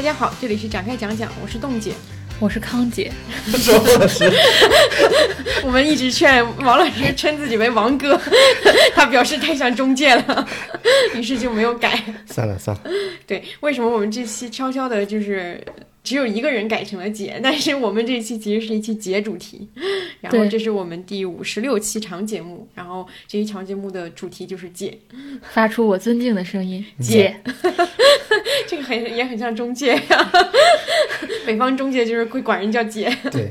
大家好，这里是展开讲讲，我是冻姐。我是康姐，说的是我们一直劝王老师称自己为王哥，他表示太像中介了，于是就没有改。算了算了，对，为什么我们这期悄悄的，就是只有一个人改成了姐？但是我们这期其实是一期姐主题，然后这是我们第五十六期长节目，然后这一长节目的主题就是姐，发出我尊敬的声音，姐姐。这个很也很像中介呀、北方中介就是会管人叫姐。对，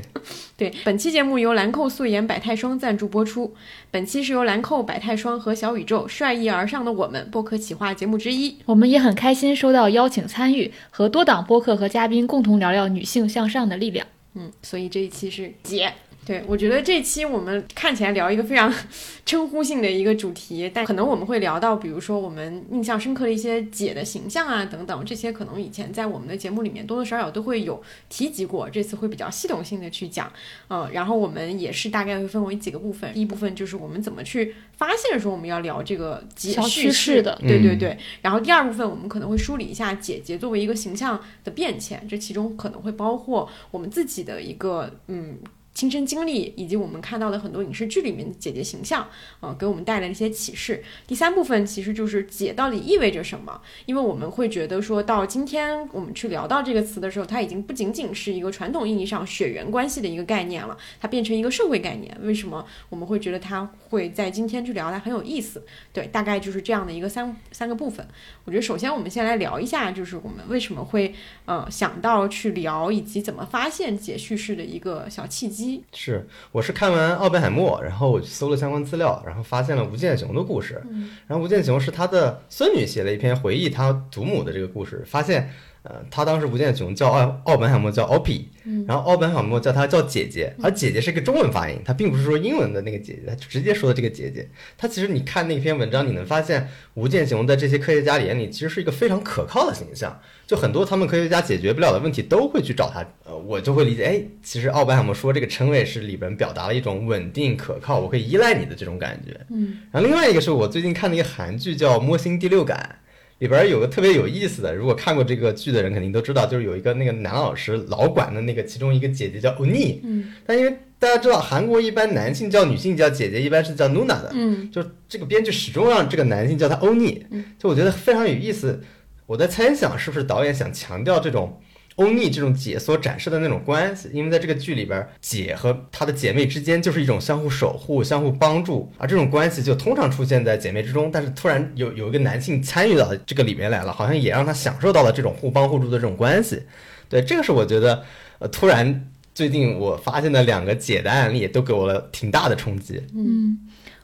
对，本期节目由兰蔻素颜百泰霜赞助播出。本期是由兰蔻百泰霜和小宇宙率意而上的我们播客企划节目之一。我们也很开心收到邀请参与，和多档播客和嘉宾共同聊聊女性向上的力量。嗯，所以这一期是姐。对，我觉得这期我们看起来聊一个非常 称呼性的一个主题，但可能我们会聊到，比如说我们印象深刻的一些姐的形象啊等等，这些可能以前在我们的节目里面多多少少都会有提及过，这次会比较系统性的去讲。嗯，然后我们也是大概会分为几个部分，第一部分就是我们怎么去发现说我们要聊这个姐小叙事趋势的嗯对对对。然后第二部分我们可能会梳理一下姐姐作为一个形象的变迁，这其中可能会包括我们自己的一个嗯。亲身经历以及我们看到的很多影视剧里面的姐姐形象，呃，给我们带来的一些启示。第三部分其实就是姐到底意味着什么，因为我们会觉得说到今天我们去聊到这个词的时候，它已经不仅仅是一个传统意义上血缘关系的一个概念了，它变成一个社会概念。为什么我们会觉得它会在今天去聊它很有意思？对，大概就是这样的一个三三个部分。我觉得首先我们先来聊一下，就是我们为什么会呃想到去聊，以及怎么发现姐叙事的一个小契机。是我是看完《奥本海默》，然后我搜了相关资料，然后发现了吴健雄的故事。然后吴健雄是他的孙女写了一篇回忆他祖母的这个故事，发现。呃，他当时吴健雄叫奥奥本海默叫 Opie，、然后奥本海默叫他叫姐姐，而姐姐是个中文发音，他并不是说英文的那个姐姐，他直接说的这个姐姐。他其实你看那篇文章，你能发现吴健雄在这些科学家眼里其实是一个非常可靠的形象。就很多他们科学家解决不了的问题都会去找他，呃，我就会理解，哎，其实奥本海默说这个称谓是里边表达了一种稳定可靠，我可以依赖你的这种感觉。嗯，然后另外一个是我最近看的一个韩剧叫《摸心第六感》，里边有个特别有意思的，如果看过这个剧的人肯定都知道，就是有一个那个男老师老管的那个其中一个姐姐叫欧尼，嗯，但因为大家知道韩国一般男性叫女性叫姐姐一般是叫 Nuna 的，嗯。就这个编剧始终让这个男性叫他欧尼，就我觉得非常有意思。我在猜想是不是导演想强调这种欧尼这种姐所展示的那种关系，因为在这个剧里边，姐和她的姐妹之间就是一种相互守护、相互帮助，而这种关系就通常出现在姐妹之中。但是突然有有一个男性参与到这个里面来了，好像也让她享受到了这种互帮互助的这种关系。对，这个是我觉得呃突然。最近我发现的两个姐的案例都给我了挺大的冲击。嗯，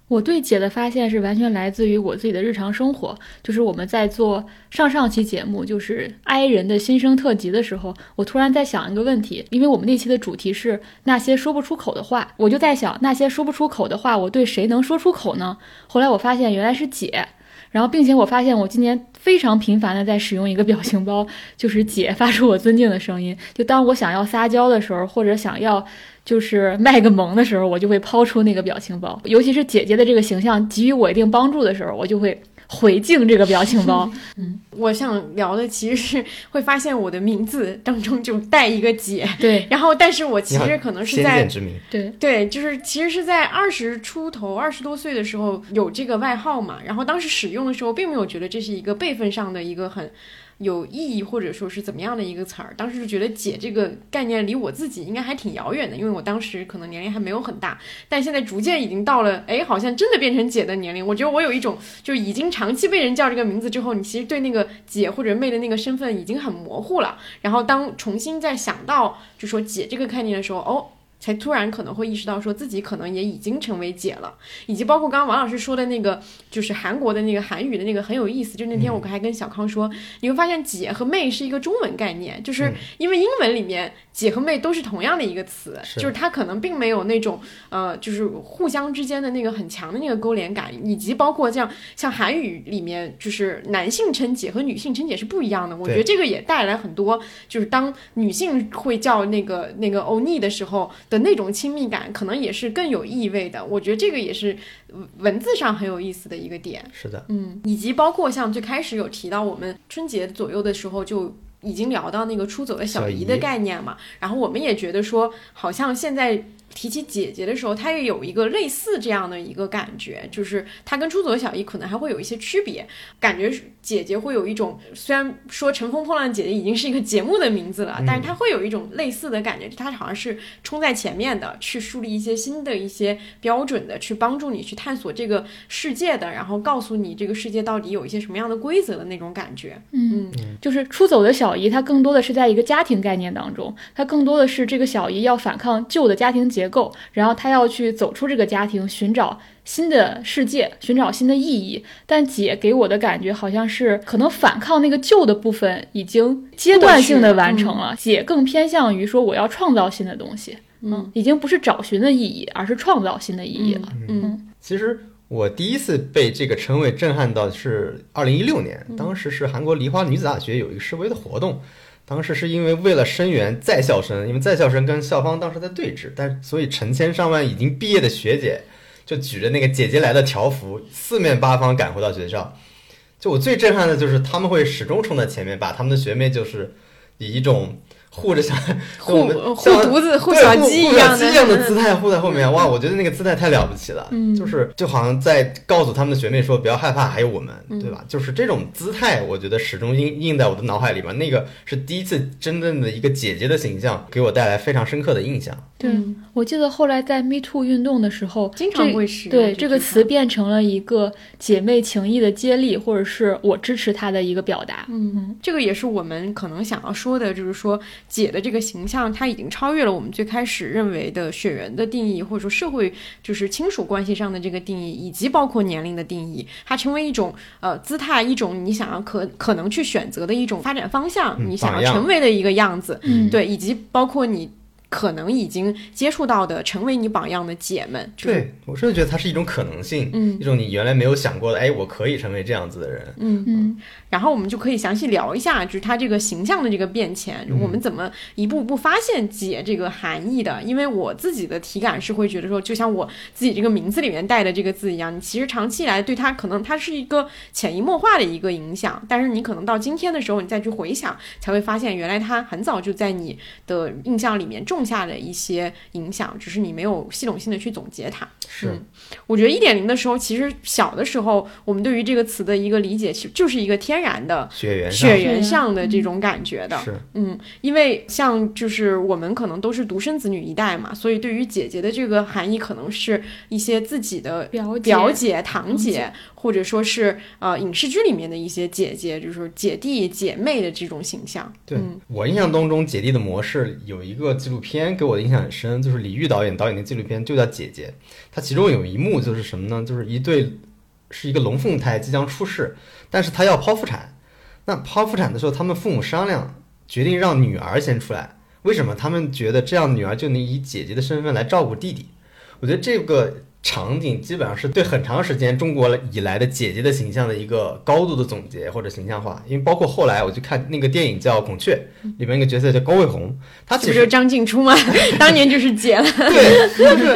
我对姐的发现是完全来自于我自己的日常生活，就是我们在做上上期节目，就是哀人的新生特辑的时候，我突然在想一个问题，因为我们那期的主题是那些说不出口的话，我就在想那些说不出口的话，我对谁能说出口呢？后来我发现原来是姐。然后，并且我发现我今年非常频繁的在使用一个表情包，就是姐发出我尊敬的声音。就当我想要撒娇的时候，或者想要就是卖个萌的时候，我就会抛出那个表情包。尤其是姐姐的这个形象给予我一定帮助的时候，我就会回敬这个表情包。嗯我想聊的其实是会发现我的名字当中就带一个姐，对然后但是我其实可能是先在见之明，对，对，就是其实是在二十出头、二十多岁的时候有这个外号嘛，然后当时使用的时候，并没有觉得这是一个辈分上的一个很有意义，或者说是怎么样的一个词儿。当时就觉得“姐”这个概念离我自己应该还挺遥远的，因为我当时可能年龄还没有很大，但现在逐渐已经到了，哎，好像真的变成姐的年龄。我觉得我有一种，就已经长期被人叫这个名字之后，你其实对那个姐或者妹的那个身份已经很模糊了。然后当重新再想到就说姐这个概念的时候，哦。才突然可能会意识到，说自己可能也已经成为姐了，以及包括刚刚王老师说的那个，就是韩国的那个韩语的那个很有意思。就那天我还跟小康说，你会发现姐和妹是一个中文概念，就是因为英文里面姐和妹都是同样的一个词，是就是它可能并没有那种呃，就是互相之间的那个很强的那个勾连感，以及包括这样像韩语里面，就是男性称姐和女性称姐是不一样的。我觉得这个也带来很多，就是当女性会叫那个那个欧尼的时候的那种亲密感，可能也是更有意味的。我觉得这个也是呃文字上很有意思的一个点。是的，嗯，以及包括像最开始有提到我们春节左右的时候就。已经聊到那个出走的小小姨的概念嘛，然后我们也觉得说，好像现在。提起姐姐的时候，她也有一个类似这样的一个感觉，就是她跟出走的小姨可能还会有一些区别，感觉是姐姐会有一种，虽然说《乘风破浪的姐姐》已经是一个节目的名字了，但是她会有一种类似的感觉，她好像是冲在前面的，去树立一些新的一些标准的，去帮助你去探索这个世界的，然后告诉你这个世界到底有一些什么样的规则的那种感觉。嗯，就是出走的小姨，她更多的是在一个家庭概念当中，她更多的是这个小姨要反抗旧的家庭结构，然后他要去走出这个家庭，寻找新的世界，寻找新的意义。但姐给我的感觉好像是，可能反抗那个旧的部分已经阶段性的完成了，姐更偏向于说我要创造新的东西，嗯，已经不是找寻的意义，而是创造新的意义了。嗯其实我第一次被这个称谓震撼到是二零一六年，当时是韩国梨花女子大学有一个示威的活动，当时是因为为了声援在校生，因为在校生跟校方当时在对峙，但所以成千上万已经毕业的学姐就举着那个姐姐来的条幅，四面八方赶回到学校。就我最震撼的就是他们会始终冲在前面，把他们的学妹就是以一种护着小护护犊子、护对小鸡护一样的，小鸡一样的姿态护在后面，哇，我觉得那个姿态太了不起了，嗯就是就好像在告诉他们的学妹说不要害怕，还有我们，嗯对吧？就是这种姿态，我觉得始终印印在我的脑海里边。那个是第一次真正的一个姐姐的形象，给我带来非常深刻的印象。对，嗯我记得后来在 Me Too 运动的时候，经常会使用对这个词变成了一个姐妹情谊的接力，或者是我支持她的一个表达。嗯，这个也是我们可能想要说的，就是说姐的这个形象，它已经超越了我们最开始认为的血缘的定义，或者说社会就是亲属关系上的这个定义，以及包括年龄的定义，它成为一种呃姿态，一种你想要可可能去选择的一种发展方向，嗯你想要成为的一个样子，嗯对，以及包括你。可能已经接触到的，成为你榜样的姐们，就是对我甚至觉得它是一种可能性，嗯一种你原来没有想过的，哎，我可以成为这样子的人。嗯嗯然后我们就可以详细聊一下，就是它这个形象的这个变迁，嗯我们怎么一步步发现“解”这个含义的。因为我自己的体感是会觉得说，就像我自己这个名字里面带的这个字一样，你其实长期以来对它可能它是一个潜移默化的一个影响，但是你可能到今天的时候，你再去回想，才会发现原来它很早就在你的印象里面种下了一些影响，只是你没有系统性的去总结它。是，嗯我觉得一点零的时候，其实小的时候，我们对于这个词的一个理解，其实就是一个天然的血缘血缘上的这种感觉的。是嗯，因为像就是我们可能都是独生子女一代嘛，所以对于姐姐的这个含义，可能是一些自己的表姐表姐、堂姐，或者说是呃影视剧里面的一些姐姐，就是姐弟姐妹的这种形象。对、嗯我印象当中，姐弟的模式有一个纪录片给我的印象很深，就是李玉导演导演的纪录片就叫《姐姐》，它其中有一幕就是什么呢？就是一对是一个龙凤胎即将出世，但是他要剖腹产。那剖腹产的时候，他们父母商量，决定让女儿先出来。为什么？他们觉得这样女儿就能以姐姐的身份来照顾弟弟。我觉得这个场景基本上是对很长时间中国以来的姐姐的形象的一个高度的总结或者形象化。因为包括后来我去看那个电影叫《孔雀》，里面一个角色叫高卫红，她其实就是张静初吗？当年就是姐了。对，就是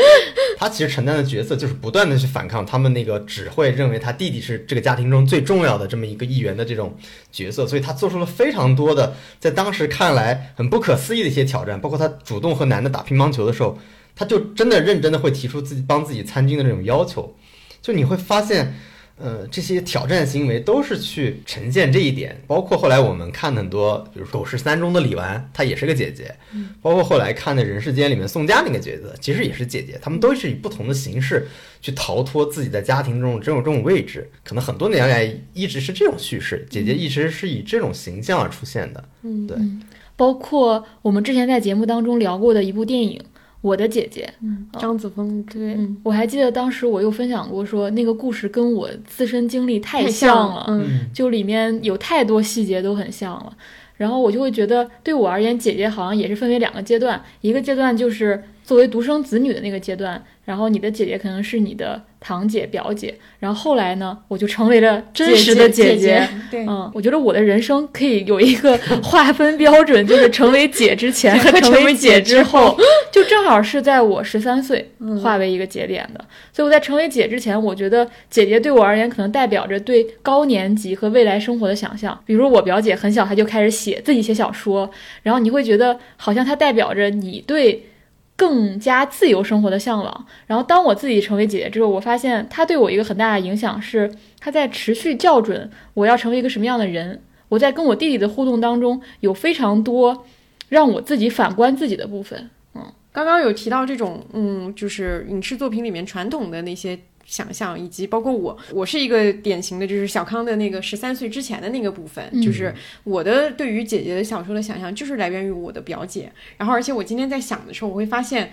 她其实承担的角色就是不断的去反抗他们那个只会认为他弟弟是这个家庭中最重要的这么一个一员的这种角色，所以她做出了非常多的在当时看来很不可思议的一些挑战，包括她主动和男的打乒乓球的时候，他就真的认真的会提出自己帮自己参军的这种要求，就你会发现。呃，这些挑战行为都是去呈现这一点，包括后来我们看很多，比如《狗十三》中的李纨，她也是个姐姐，包括后来看的《人世间》里面宋佳那个角色，其实也是姐姐，她们都是以不同的形式去逃脱自己在家庭中这种这种位置。可能很多年来一直是这种叙事，姐姐一直是以这种形象而出现的。嗯对包括我们之前在节目当中聊过的一部电影《我的姐姐》，张子枫对、嗯。我还记得当时我又分享过说，那个故事跟我自身经历太像了，嗯。就里面有太多细节都很像了。然后我就会觉得，对我而言，姐姐好像也是分为两个阶段，一个阶段就是作为独生子女的那个阶段，然后你的姐姐可能是你的堂姐、表姐，然后后来呢，我就成为了真实的姐姐。对，嗯，我觉得我的人生可以有一个 划分标准，就是成为姐之前和成为姐之后，就正好是在我十三岁划为一个节点的。所以我在成为姐之前，我觉得姐姐对我而言可能代表着对高年级和未来生活的想象。比如我表姐很小，她就开始写自己写小说，然后你会觉得好像她代表着你对。更加自由生活的向往。然后，当我自己成为姐姐之后，我发现她对我一个很大的影响是，她在持续校准我要成为一个什么样的人。我在跟我弟弟的互动当中，有非常多让我自己反观自己的部分。嗯，刚刚有提到这种，嗯，就是影视作品里面传统的那些。想象以及包括我，我是一个典型的，就是小康的那个十三岁之前的那个部分，就是我的对于姐姐的小说的想象，就是来源于我的表姐。然后，而且我今天在想的时候，我会发现，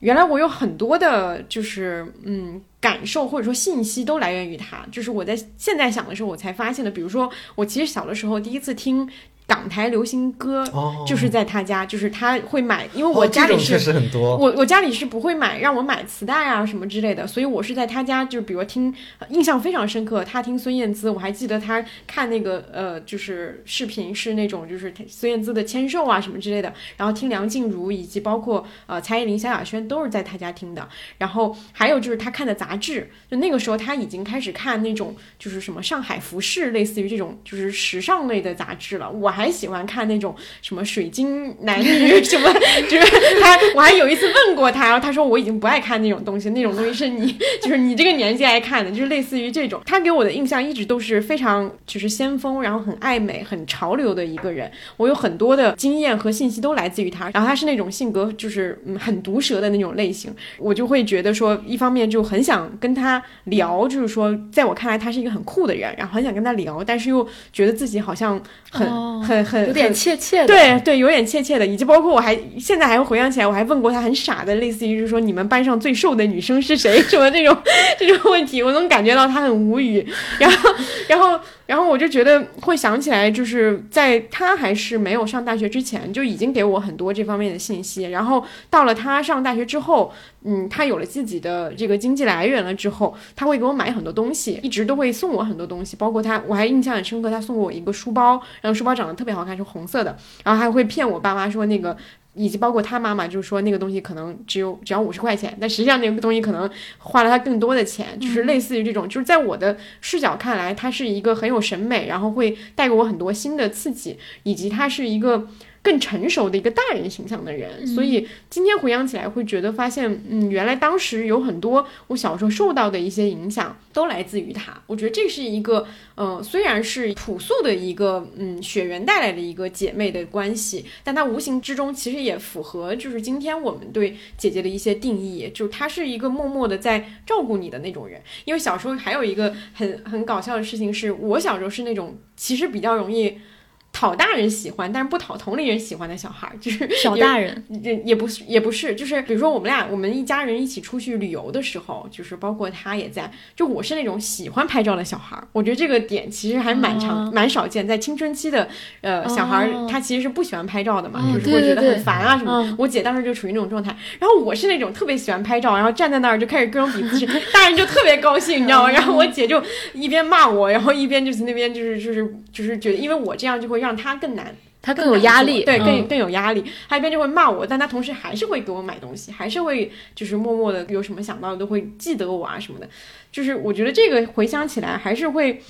原来我有很多的，就是嗯感受或者说信息都来源于她。就是我在现在想的时候，我才发现的。比如说，我其实小的时候第一次听。港台流行歌就是在他家，就是他会买，因为我家里是我我家里是不会买让我买磁带啊什么之类的，所以我是在他家，就是比如听，印象非常深刻。他听孙燕姿，我还记得他看那个呃，就是视频是那种就是孙燕姿的签售啊什么之类的，然后听梁静茹以及包括呃蔡依林、萧亚轩都是在他家听的。然后还有就是他看的杂志，就那个时候他已经开始看那种就是什么上海服饰，类似于这种就是时尚类的杂志了。我还还喜欢看那种什么水晶男女 什么，就是他，我还有一次问过他，然后他说我已经不爱看那种东西，那种东西是你，就是你这个年纪爱看的，就是类似于这种。他给我的印象一直都是非常就是先锋，然后很爱美、很潮流的一个人。我有很多的经验和信息都来自于他，然后他是那种性格就是嗯很毒舌的那种类型，我就会觉得说，一方面就很想跟他聊，就是说在我看来他是一个很酷的人，然后很想跟他聊，但是又觉得自己好像很很很。有点怯怯的，对对，有点怯怯的，以及包括我还现在还会回想起来，我还问过他很傻的，类似于就是说你们班上最瘦的女生是谁 什么这种这种问题，我能感觉到他很无语，然后然后。然后我就觉得会想起来，就是在他还是没有上大学之前，就已经给我很多这方面的信息。然后到了他上大学之后，嗯，他有了自己的这个经济来源了之后，他会给我买很多东西，一直都会送我很多东西。包括他，我还印象很深刻，他送过我一个书包，然后书包长得特别好看，是红色的。然后还会骗我爸妈说那个。以及包括他妈妈，就是说那个东西可能只有只要五十块钱，但实际上那个东西可能花了他更多的钱，就是类似于这种，就是在我的视角看来，它是一个很有审美，然后会带给我很多新的刺激，以及它是一个。更成熟的一个大人形象的人，所以今天回想起来会觉得发现，嗯，原来当时有很多我小时候受到的一些影响都来自于他。我觉得这是一个，嗯，虽然是朴素的一个，嗯，血缘带来的一个姐妹的关系，但它无形之中其实也符合就是今天我们对姐姐的一些定义，就是她是一个默默的在照顾你的那种人。因为小时候还有一个很很搞笑的事情是，我小时候是那种其实比较容易。讨大人喜欢，但是不讨同龄人喜欢的小孩，就是小大人，也也不是，也不是，就是比如说我们俩，我们一家人一起出去旅游的时候，就是包括他也在，就我是那种喜欢拍照的小孩，我觉得这个点其实还蛮常蛮少见，在青春期的呃小孩，他其实是不喜欢拍照的嘛，就是会觉得很烦啊什么。我姐当时就处于那种状态，然后我是那种特别喜欢拍照，然后站在那儿就开始各种比姿势，大人就特别高兴，你知道吗？然后我姐就一边骂我，然后一边就是那边就是就是就是觉得，因为我这样就会让。他更难，他更有压力，对，更更有压力。他一边就会骂我，但他同时还是会给我买东西，还是会就是默默的有什么想到的都会记得我啊什么的。就是我觉得这个回想起来还是会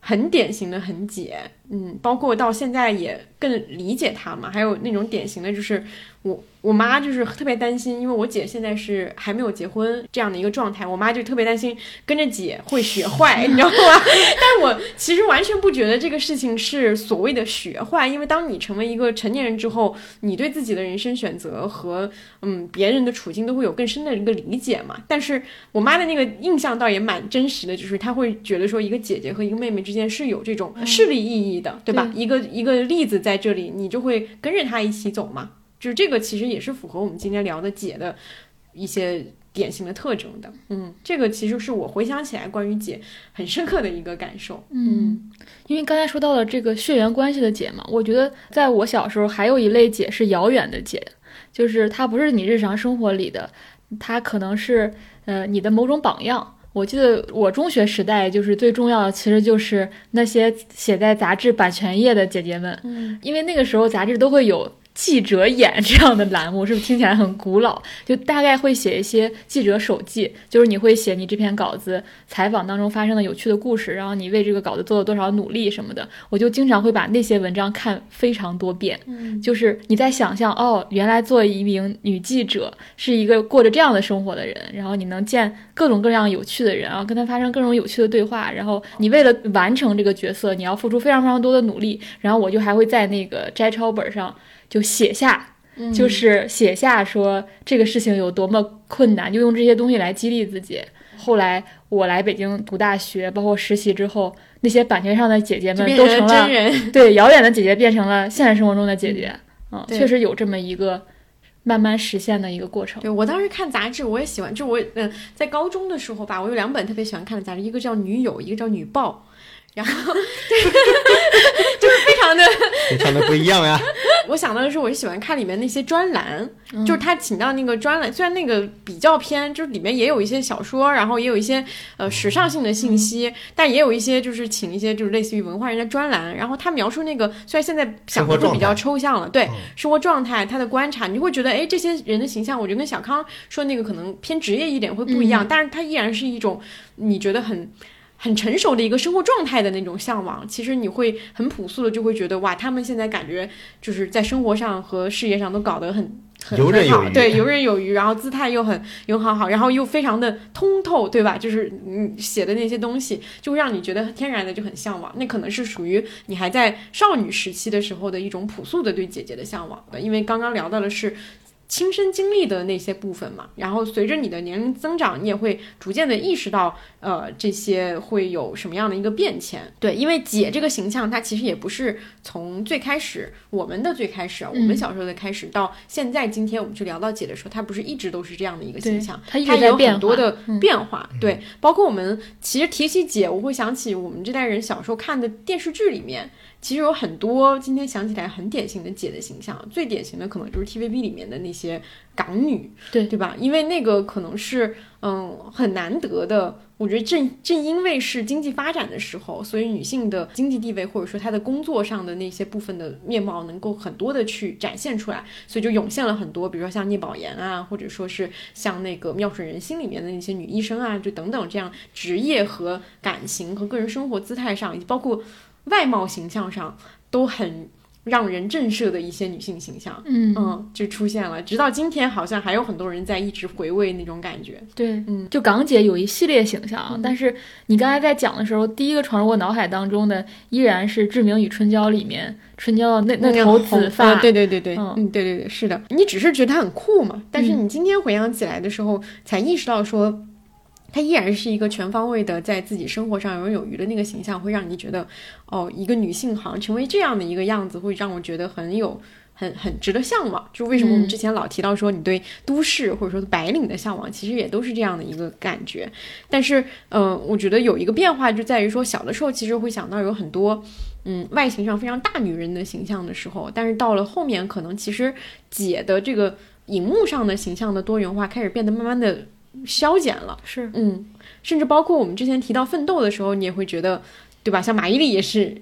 很典型的很姐，嗯，包括到现在也更理解他嘛。还有那种典型的就是我。我妈就是特别担心，因为我姐现在是还没有结婚这样的一个状态，我妈就特别担心跟着姐会学坏，你知道吗？但我其实完全不觉得这个事情是所谓的学坏，因为当你成为一个成年人之后，你对自己的人生选择和嗯别人的处境都会有更深的一个理解嘛。但是我妈的那个印象倒也蛮真实的，就是她会觉得说一个姐姐和一个妹妹之间是有这种势力意义的，对吧？一个一个例子在这里，你就会跟着他一起走嘛。就是这个其实也是符合我们今天聊的姐的一些典型的特征的，嗯，这个其实是我回想起来关于姐很深刻的一个感受，嗯，因为刚才说到了这个血缘关系的姐嘛，我觉得在我小时候还有一类姐是遥远的姐，就是她不是你日常生活里的它可能是呃你的某种榜样。我记得我中学时代就是最重要的，其实就是那些写在杂志版权页的姐姐们，嗯，因为那个时候杂志都会有。记者演这样的栏目是不是听起来很古老？就大概会写一些记者手记，就是你会写你这篇稿子采访当中发生的有趣的故事，然后你为这个稿子做了多少努力什么的。我就经常会把那些文章看非常多遍，嗯，就是你在想象哦，原来做一名女记者是一个过着这样的生活的人，然后你能见各种各样有趣的人啊，跟他发生各种有趣的对话，然后你为了完成这个角色，你要付出非常非常多的努力。然后我就还会在那个摘抄本上。就写下，就是写下说这个事情有多么困难，就用这些东西来激励自己。后来我来北京读大学，包括实习之后，那些版权上的姐姐们都成了对遥远的姐姐，变成了现实生活中的姐姐。嗯，确实有这么一个慢慢实现的一个过程。对我当时看杂志，我也喜欢，就我嗯，在高中的时候吧，我有两本特别喜欢看的杂志，一个叫《女友》，一个叫《女报》。然后，就常的，非常的不一样呀。我想到的是，我喜欢看里面那些专栏，就是他请到那个专栏，虽然那个比较偏，就是里面也有一些小说，然后也有一些呃时尚性的信息，但也有一些就是请一些就是类似于文化人的专栏，然后他描述那个虽然现在想的会比较抽象了，对生活状态，他的观察，你会觉得哎，这些人的形象，我觉得跟小康说那个可能偏职业一点会不一样，但是他依然是一种你觉得很。很成熟的一个生活状态的那种向往，其实你会很朴素的就会觉得哇，他们现在感觉就是在生活上和事业上都搞得很很很好，对，游刃有余，然后姿态又很又很好，然后又非常的通透，对吧？就是你写的那些东西，就会让你觉得天然的就很向往。那可能是属于你还在少女时期的时候的一种朴素的对姐姐的向往的，因为刚刚聊到的是。亲身经历的那些部分嘛，然后随着你的年龄增长，你也会逐渐的意识到，呃，这些会有什么样的一个变迁。对，因为姐这个形象，它其实也不是从最开始我们的最开始啊，我们小时候的开始到现在今天我们去聊到姐的时候，它不是一直都是这样的一个形象，它有很多的变化。对，包括我们其实提起姐，我会想起我们这代人小时候看的电视剧里面。其实有很多今天想起来很典型的姐的形象，最典型的可能就是 TVB 里面的那些港女，对对吧？因为那个可能是嗯很难得的。我觉得正正因为是经济发展的时候，所以女性的经济地位或者说她的工作上的那些部分的面貌能够很多的去展现出来，所以就涌现了很多，比如说像聂宝言啊，或者说是像那个《妙水仁心》里面的那些女医生啊，就等等这样职业和感情和个人生活姿态上，以及包括。外貌形象上都很让人震慑的一些女性形象，嗯嗯，就出现了。直到今天，好像还有很多人在一直回味那种感觉。对，嗯，就港姐有一系列形象，但是你刚才在讲的时候，第一个闯入我脑海当中的依然是《志明与春娇》里面春娇的那那头紫发。对对对对，嗯，对对对，是的。你只是觉得她很酷嘛？但是你今天回想起来的时候，才意识到说。她依然是一个全方位的，在自己生活上游刃有余的那个形象，会让你觉得，哦，一个女性好像成为这样的一个样子，会让我觉得很有、很、很值得向往。就为什么我们之前老提到说，你对都市或者说白领的向往，其实也都是这样的一个感觉。但是，嗯，我觉得有一个变化就在于说，小的时候其实会想到有很多，嗯，外形上非常大女人的形象的时候，但是到了后面，可能其实姐的这个荧幕上的形象的多元化开始变得慢慢的。消减了，是，嗯，甚至包括我们之前提到奋斗的时候，你也会觉得，对吧？像马伊琍也是，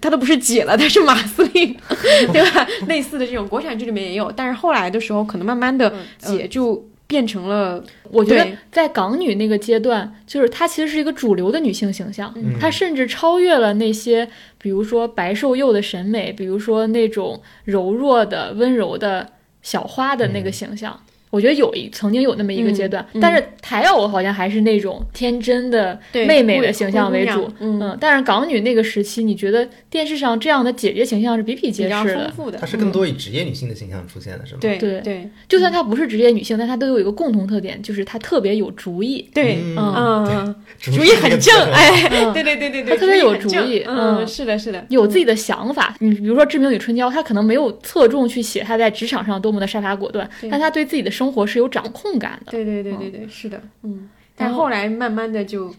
她都不是姐了，她是马司令，对吧？类似的这种国产剧里面也有，但是后来的时候，可能慢慢的姐就变成了，我觉得在港女那个阶段，就是她其实是一个主流的女性形象，她甚至超越了那些，比如说白瘦幼的审美，比如说那种柔弱的、温柔的小花的那个形象。我觉得有一曾经有那么一个阶段，但是台偶好像还是那种天真的妹妹的形象为主，嗯，但是港女那个时期，你觉得电视上这样的姐姐形象是比比皆是的，她是更多以职业女性的形象出现的，是吗？对对对，就算她不是职业女性，但她都有一个共同特点，就是她特别有主意，对，嗯，主意很正，哎，对对对对对，她特别有主意，嗯，是的，是的，有自己的想法。你比如说《志明与春娇》，她可能没有侧重去写她在职场上多么的杀伐果断，但她对自己的生活是有掌控。控感的，对对对对对，是的，嗯，但后来慢慢的就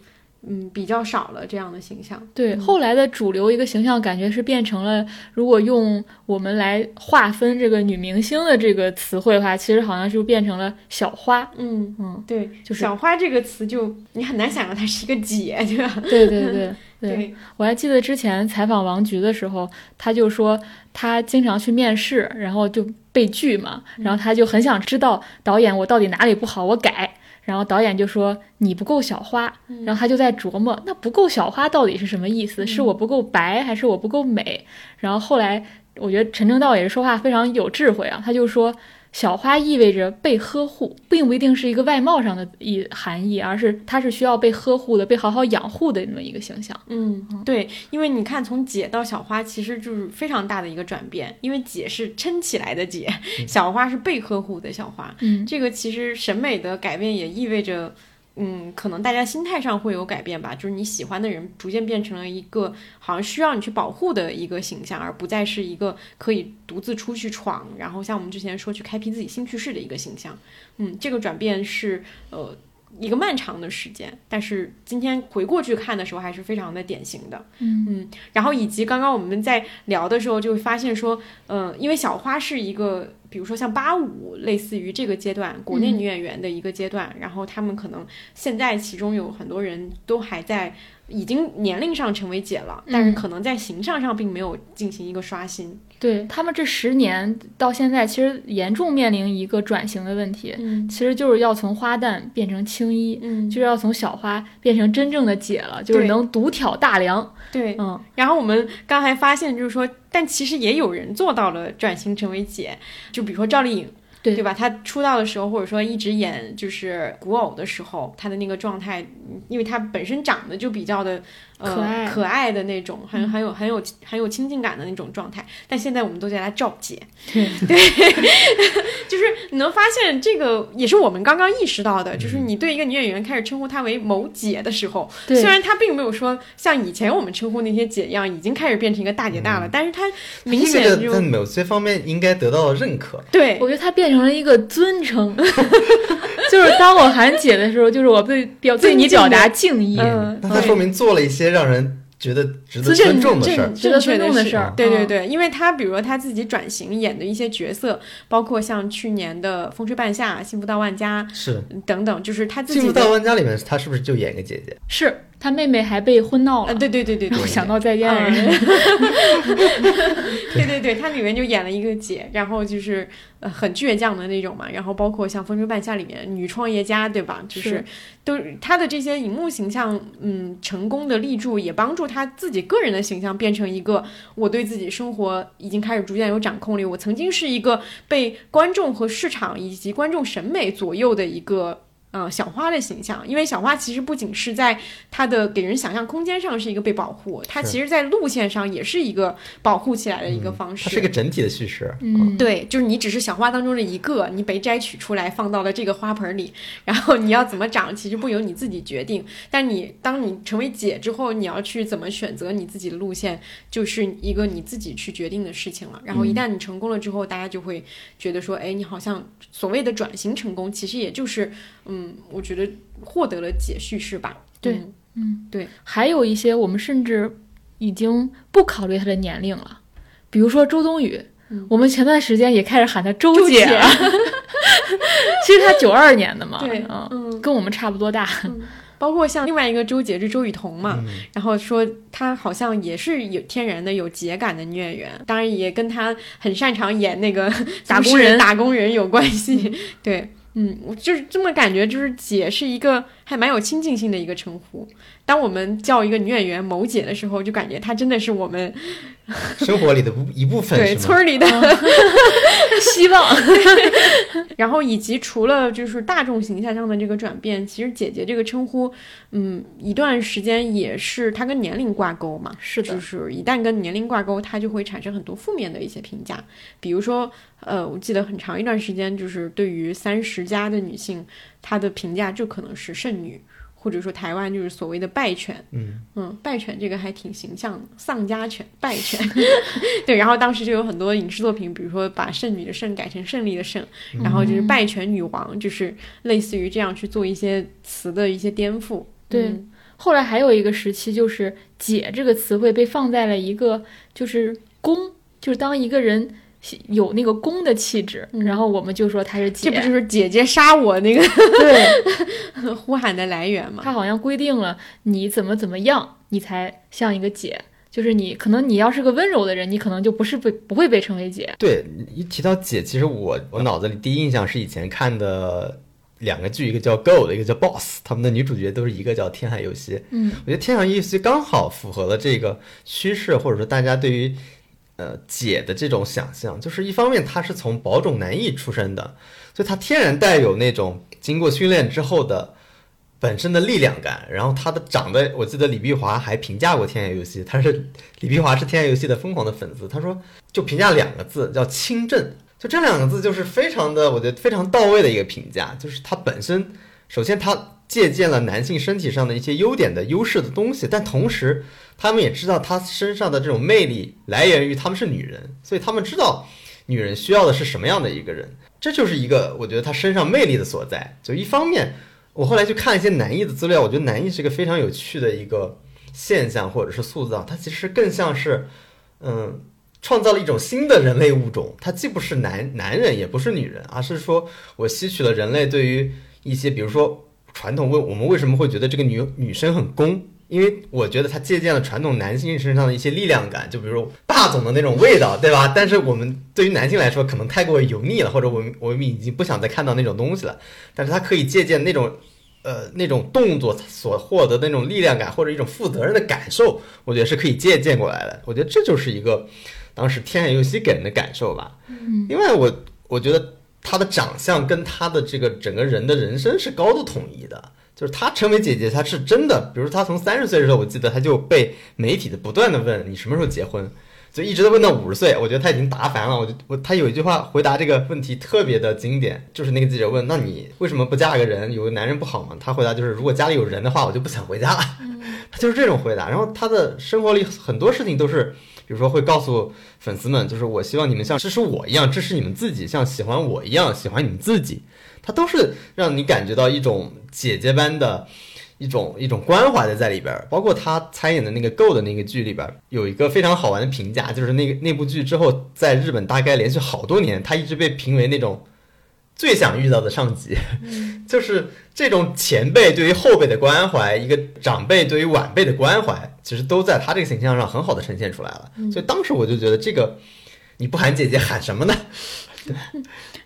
嗯比较少了这样的形象。对，后来的主流一个形象感觉是变成了，如果用我们来划分这个女明星的这个词汇的话，其实好像就变成了小花。嗯嗯，对，就是小花这个词就你很难想象她是一个姐，对吧？对对对对，对，我还记得之前采访王菊的时候，他就说他经常去面试，然后就被拒嘛，然后他就很想知道导演我到底哪里不好，我改。然后导演就说你不够小花，然后他就在琢磨那不够小花到底是什么意思？是我不够白，还是我不够美？然后后来我觉得陈正道也是说话非常有智慧啊，他就说。小花意味着被呵护，并不一定是一个外貌上的意含义，而是它是需要被呵护的、被好好养护的那么一个形象。嗯，对，因为你看从姐到小花，其实就是非常大的一个转变。因为姐是撑起来的姐，小花是被呵护的小花。嗯，这个其实审美的改变也意味着。嗯，可能大家心态上会有改变吧，就是你喜欢的人逐渐变成了一个好像需要你去保护的一个形象，而不再是一个可以独自出去闯，然后像我们之前说去开辟自己新趣事的一个形象。嗯，这个转变是呃一个漫长的时间，但是今天回过去看的时候还是非常的典型的。嗯嗯，然后以及刚刚我们在聊的时候就会发现说，嗯，因为小花是一个。比如说像八五，类似于这个阶段国内女演员的一个阶段，然后他们可能现在其中有很多人都还在，已经年龄上成为姐了，但是可能在形象上并没有进行一个刷新。对他们这十年到现在，其实严重面临一个转型的问题，嗯其实就是要从花旦变成青衣，嗯，就是要从小花变成真正的姐了，就是能独挑大梁。对。嗯，然后我们刚才发现，就是说，但其实也有人做到了转型成为姐，就比如说赵丽颖。对吧？他出道的时候，或者说一直演就是古偶的时候，他的那个状态，因为他本身长得就比较的可爱。可爱的那种，很嗯。很有很有很有亲近感的那种状态。但现在我们都叫她赵姐，对。就是你能发现这个也是我们刚刚意识到的，嗯。就是你对一个女演员开始称呼她为某姐的时候，对。虽然她并没有说像以前我们称呼那些姐一样，已经开始变成一个大姐大了，但是她明显就在某些方面应该得到了认可。对。我觉得她变成了一个尊称，就是当我喊姐的时候，就是我对表对你表达敬意，嗯那她说明做了一些让人觉得值得尊尊重的事儿。值得尊重的事儿。嗯对对对，因为他比如说他自己转型演的一些角色，包括像去年的《风吹半夏》《幸福到万家是《》等等，就是他自己幸福到万家》里面，他是不是就演一个姐姐？是他妹妹还被婚闹呃，了，对对对对对我，想到再见爱人。对对对，他里面就演了一个姐，然后就是呃很倔强的那种嘛，然后包括像《风吹半夏》里面女创业家，对吧？就是是都他的这些荧幕形象，嗯，成功的立柱，也帮助他自己个人的形象变成一个我对自己生活已经开始逐渐有掌控力。我曾经是一个被观众和市场以及观众审美左右的一个。呃，小花的形象，因为小花其实不仅是在它的给人想象空间上是一个被保护，它其实在路线上也是一个保护起来的一个方式。它是一个整体的叙事。嗯，对，就是你只是小花当中的一个，你被摘取出来放到了这个花盆里，然后你要怎么长，其实不由你自己决定。但你当你成为姐之后，你要去怎么选择你自己的路线，就是一个你自己去决定的事情了。然后一旦你成功了之后，大家就会觉得说，哎，你好像所谓的转型成功，其实也就是，嗯，我觉得获得了解叙事吧。对嗯嗯，对，还有一些我们甚至已经不考虑他的年龄了，比如说周冬雨，嗯我们前段时间也开始喊她周周姐。其实她九二年的嘛，对，嗯，嗯。跟我们差不多大。包括像另外一个周姐是周雨彤嘛，嗯然后说她好像也是有天然的有节感的女演员，当然也跟她很擅长演那个打工人 打工人有关系。对，嗯，我就是这么感觉，就是姐是一个还蛮有亲近性的一个称呼。当我们叫一个女演员某姐的时候，就感觉她真的是我们 生活里的不一部分对？村儿里的。希望，然后以及除了就是大众形象上的这个转变，其实姐姐这个称呼，嗯，一段时间也是它跟年龄挂钩嘛。是的，就是一旦跟年龄挂钩，它就会产生很多负面的一些评价。比如说，呃，我记得很长一段时间，就是对于三十加的女性，她的评价就可能是剩女，或者说台湾就是所谓的败犬。嗯嗯，败犬这个还挺形象的，丧家犬、败犬。对，然后当时就有很多影视作品，比如说把剩女的剩改成胜利的胜，然后就是败犬女王，就是类似于这样去做一些词的一些颠覆。对嗯后来还有一个时期，就是“姐”这个词汇被放在了一个就是公，就是当一个人有那个公的气质，然后我们就说她是姐，这不就是姐姐杀我那个对 呼喊的来源吗？他好像规定了你怎么怎么样，你才像一个姐。就是你可能你要是个温柔的人，你可能就不是被不会被称为姐。对，一提到姐，其实我我脑子里第一印象是以前看的两个剧，一个叫《Go》的，一个叫《Boss》，他们的女主角都是一个叫天海佑希。嗯，我觉得天海佑希刚好符合了这个趋势，或者说大家对于呃姐的这种想象，就是一方面他是从宝冢男艺出身的，所以他天然带有那种经过训练之后的。本身的力量感，然后他的长得，我记得李碧华还评价过《天涯游戏》，他是李碧华是《天涯游戏》的疯狂的粉丝，他说就评价两个字叫清正，就这两个字就是非常的，我觉得非常到位的一个评价，就是他本身首先他借鉴了男性身体上的一些优点的优势的东西，但同时他们也知道他身上的这种魅力来源于他们是女人，所以他们知道女人需要的是什么样的一个人，这就是一个我觉得他身上魅力的所在，就一方面。我后来去看一些男艺的资料，我觉得男艺是一个非常有趣的一个现象或者是塑造，它其实更像是，嗯，创造了一种新的人类物种。它既不是男男人，也不是女人，而是说我吸取了人类对于一些，比如说传统为我们为什么会觉得这个女女生很攻？因为我觉得它借鉴了传统男性身上的一些力量感，就比如说霸总的那种味道，对吧？但是我们对于男性来说，可能太过油腻了，或者我们我们已经不想再看到那种东西了。但是它可以借鉴那种，呃，那种动作所获得的那种力量感，或者一种负责任的感受，我觉得是可以借鉴过来的。我觉得这就是一个当时天海佑希给人的感受吧。嗯，另外，我我觉得他的长相跟他的这个整个人的人生是高度统一的。就是她成为姐姐，她是真的。比如她从三十岁的时候，我记得她就被媒体的不断的问你什么时候结婚，就一直都问到五十岁。我觉得她已经答烦了。我就我她有一句话回答这个问题特别的经典，就是那个记者问：“那你为什么不嫁个人？有个男人不好吗？”她回答就是：“如果家里有人的话，我就不想回家了。”她就是这种回答。然后她的生活里很多事情都是，比如说会告诉粉丝们，就是我希望你们像支持我一样支持你们自己，像喜欢我一样喜欢你们自己。它都是让你感觉到一种姐姐般的一种 一种关怀的在里边，包括他参演的那个《Go》的那个剧里边，有一个非常好玩的评价，就是那个那部剧之后，在日本大概连续好多年，他一直被评为那种最想遇到的上级，就是这种前辈对于后辈的关怀，一个长辈对于晚辈的关怀，其实都在他这个形象上很好的呈现出来了。所以当时我就觉得，这个你不喊姐姐喊什么呢？对。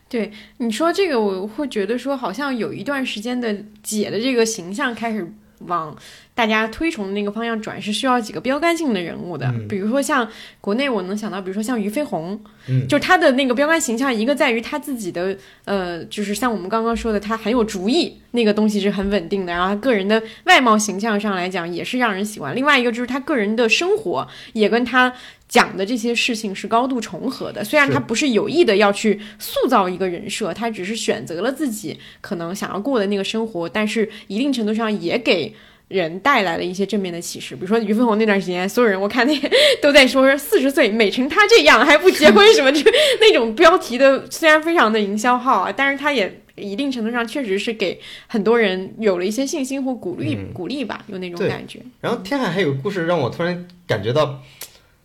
对你说这个，我会觉得说，好像有一段时间的姐的这个形象开始往大家推崇的那个方向转，是需要几个标杆性的人物的。比如说像国内，我能想到，比如说像俞飞鸿，嗯，就他的那个标杆形象，一个在于他自己的，呃，就是像我们刚刚说的，他很有主意，那个东西是很稳定的。然后他个人的外貌形象上来讲，也是让人喜欢。另外一个就是他个人的生活，也跟他。讲的这些事情是高度重合的，虽然他不是有意的要去塑造一个人设，他只是选择了自己可能想要过的那个生活，但是一定程度上也给人带来了一些正面的启示。比如说俞飞鸿那段时间，所有人我看那都在说四十岁美成他这样还不结婚什么，就 那种标题的，虽然非常的营销号啊，但是他也一定程度上确实是给很多人有了一些信心或鼓励鼓励吧，有那种感觉。然后天海还有个故事让我突然感觉到。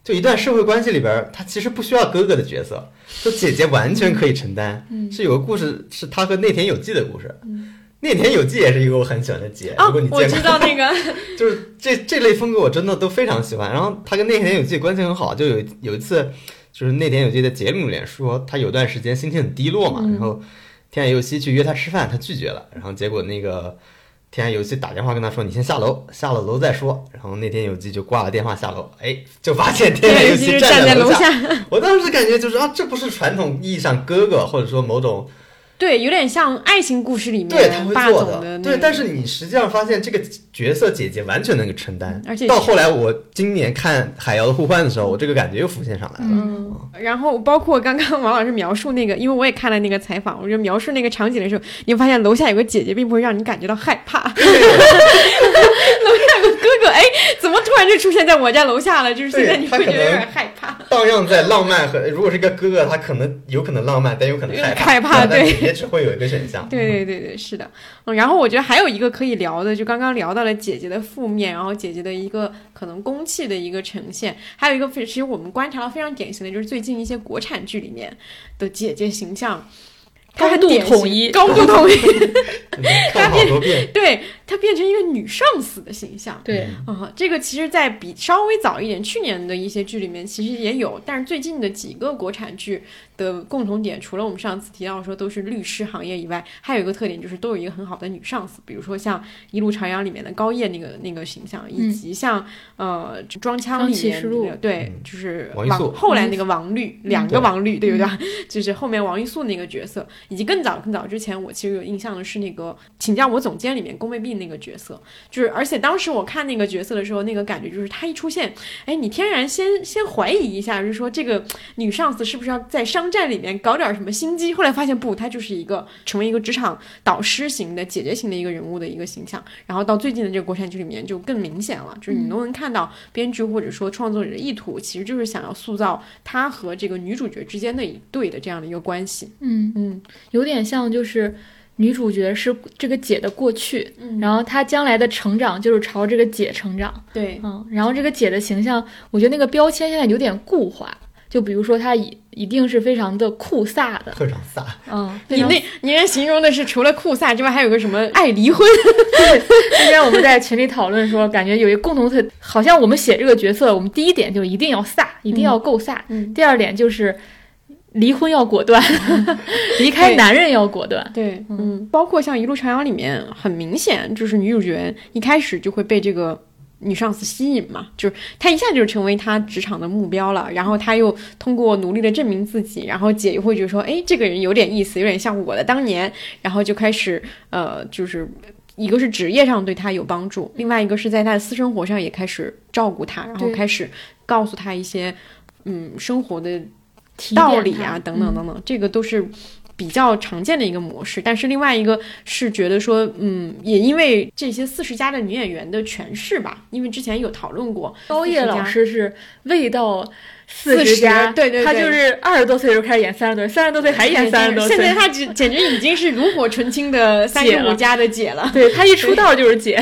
就一段社会关系里边，他其实不需要哥哥的角色，就姐姐完全可以承担。是有个故事，是他和内田有纪的故事。内田有纪也是一个我很喜欢的姐，如果你见过，我知道那个，就是这这类风格我真的都非常喜欢。然后他跟内田有纪关系很好，就有有一次，就是内田有纪的节目里面说他有段时间心情很低落嘛，然后天海佑希去约他吃饭，他拒绝了，然后结果那个。天下游戏打电话跟他说：“你先下楼，下了楼再说。”然后那天有机就挂了电话下楼，哎，就发现天下游戏站在楼下。我当时感觉就是啊，这不是传统意义上哥哥，或者说某种。对，有点像爱情故事里面对他会做的，对。但是你实际上发现这个角色姐姐完全能够承担，而且到后来我今年看《海妖的互换》的时候，我这个感觉又浮现上来了。嗯，然后包括刚刚王老师描述那个，因为我也看了那个采访，我觉得描述那个场景的时候，你发现楼下有个姐姐，并不会让你感觉到害怕。楼下有个哥哥，哎，怎么突然就出现在我家楼下了？就是现在你会觉得有点害怕。荡漾在浪漫和如果是一个哥哥，他可能有可能浪漫，但有可能害怕，害怕对只会有一个选项。对对对对，是的。嗯，然后我觉得还有一个可以聊的，就刚刚聊到了姐姐的负面，然后姐姐的一个可能攻气的一个呈现，还有一个非其实我们观察到非常典型的就是最近一些国产剧里面的姐姐形象。高度统一高度统一，看好多遍，对她变成一个女上司的形象，对，啊、这个其实，在比稍微早一点，去年的一些剧里面其实也有，但是最近的几个国产剧的共同点，除了我们上次提到说都是律师行业以外，还有一个特点就是都有一个很好的女上司，比如说像《一路朝阳》里面的高叶那个那个形象，以及像呃《装腔》里面双启示录那个对，嗯就是王后来那个王律，两个王律，对不对？就是后面王玉素那个角色，以及更早更早之前，我其实有印象的是那个《请叫我总监》里面龚贝碧那个角色，就是而且当时我看那个角色的时候，那个感觉就是他一出现，哎，你天然先先怀疑一下，就是说这个女上司是不是要在商战里面搞点什么心机？后来发现不，他就是一个成为一个职场导师型的姐姐型的一个人物的一个形象。然后到最近的这个国产剧里面就更明显了，就是你都能看到编剧或者说创作者的意图，其实就是想要塑造他和这个女主角之间的一对的这样的一个关系。嗯嗯，有点像就是女主角是这个姐的过去，嗯然后她将来的成长就是朝这个姐成长，对，嗯，然后这个姐的形象，我觉得那个标签现在有点固化，就比如说他一一定是非常的酷飒的，特常飒。嗯，你常那你那形容的是除了酷飒之外，还有个什么爱离婚？今天我们在群里讨论说，感觉有一个共同特，好像我们写这个角色，我们第一点就一定要飒，一定要够飒；嗯第二点就是离婚要果断，离开男人要果断。对，嗯，包括像《一路朝阳》里面，很明显就是女主角一开始就会被这个女上司吸引嘛，就是她一下就成为她职场的目标了，然后她又通过努力的证明自己，然后姐又会觉得说，哎，这个人有点意思，有点像我的当年，然后就开始呃，就是。一个是职业上对她有帮助，另外一个是在她的私生活上也开始照顾她，然后开始告诉她一些嗯生活的道理啊，等等等等，这个都是比较常见的一个模式。但是另外一个是觉得说，嗯，也因为这些四十加的女演员的诠释吧，因为之前有讨论过，高叶老师是未到四40十加，对对对。他就是二十多岁的时候开始演三十多岁，三十多岁还演三十多岁，现在她简简直已经是炉火纯青的 三十五加的姐了。对他一出道就是姐，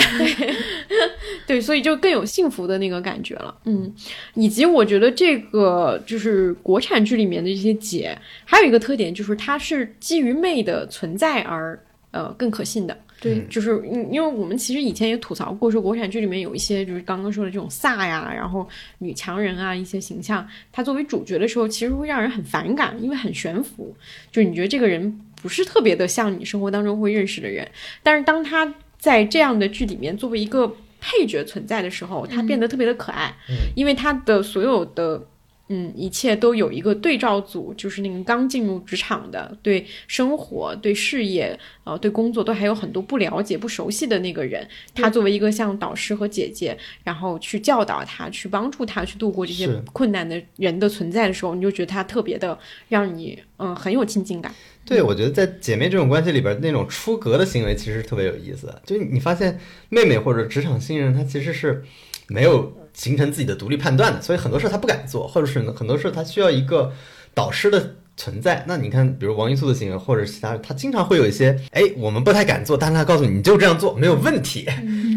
对，所以就更有幸福的那个感觉了，嗯，以及我觉得这个就是国产剧里面的这些姐，还有一个特点就是它是基于妹的存在而呃更可信的，对，就是因因为我们其实以前也吐槽过，说国产剧里面有一些就是刚刚说的这种飒呀，然后女强人啊一些形象，她作为主角的时候，其实会让人很反感，因为很悬浮，就你觉得这个人不是特别的像你生活当中会认识的人，但是当她在这样的剧里面作为一个配角存在的时候，她变得特别的可爱，因为她的所有的。嗯，一切都有一个对照组，就是那个刚进入职场的，对生活、对事业、呃，对工作都还有很多不了解、不熟悉的那个人。他作为一个像导师和姐姐，然后去教导他、去帮助他去度过这些困难的人的存在的时候，你就觉得他特别的让你嗯很有亲近感。对，我觉得在姐妹这种关系里边，那种出格的行为其实特别有意思。就你发现妹妹或者职场新人，她其实是没有形成自己的独立判断的，所以很多事他不敢做，或者是很多事他需要一个导师的存在。那你看，比如王一素的行为，或者是其他，他经常会有一些，哎，我们不太敢做，但是他告诉你，你就这样做没有问题，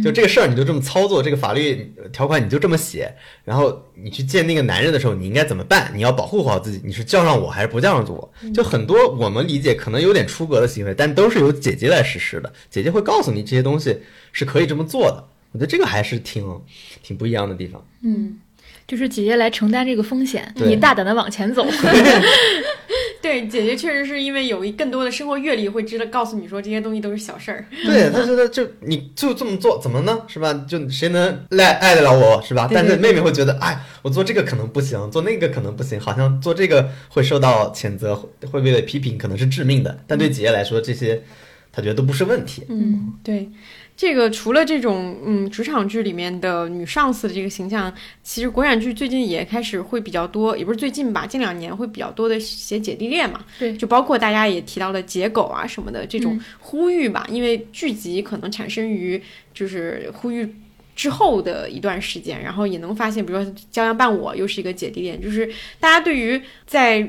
就这个事儿你就这么操作，这个法律条款你就这么写，然后你去见那个男人的时候，你应该怎么办？你要保护好自己，你是叫上我还是不叫上我？就很多我们理解可能有点出格的行为，但都是由姐姐来实施的，姐姐会告诉你这些东西是可以这么做的。我觉得这个还是挺挺不一样的地方。嗯，就是姐姐来承担这个风险，你大胆的往前走。对，姐姐确实是因为有一更多的生活阅历，会知道告诉你说这些东西都是小事儿。对，她觉得就你就这么做，怎么呢？是吧？就谁能赖爱得了我，是吧？但是妹妹会觉得，哎，我做这个可能不行，做那个可能不行，好像做这个会受到谴责，会被批评，可能是致命的。但对姐姐来说，这些她觉得都不是问题。嗯，对，这个除了这种嗯职场剧里面的女上司的这个形象，其实国产剧最近也开始会比较多，也不是最近吧，近两年会比较多的写姐弟恋嘛。对就包括大家也提到了解狗啊什么的这种嗯呼吁吧，因为剧集可能产生于就是呼吁。之后的一段时间，然后也能发现，比如说《骄阳伴我》又是一个姐弟恋，就是大家对于在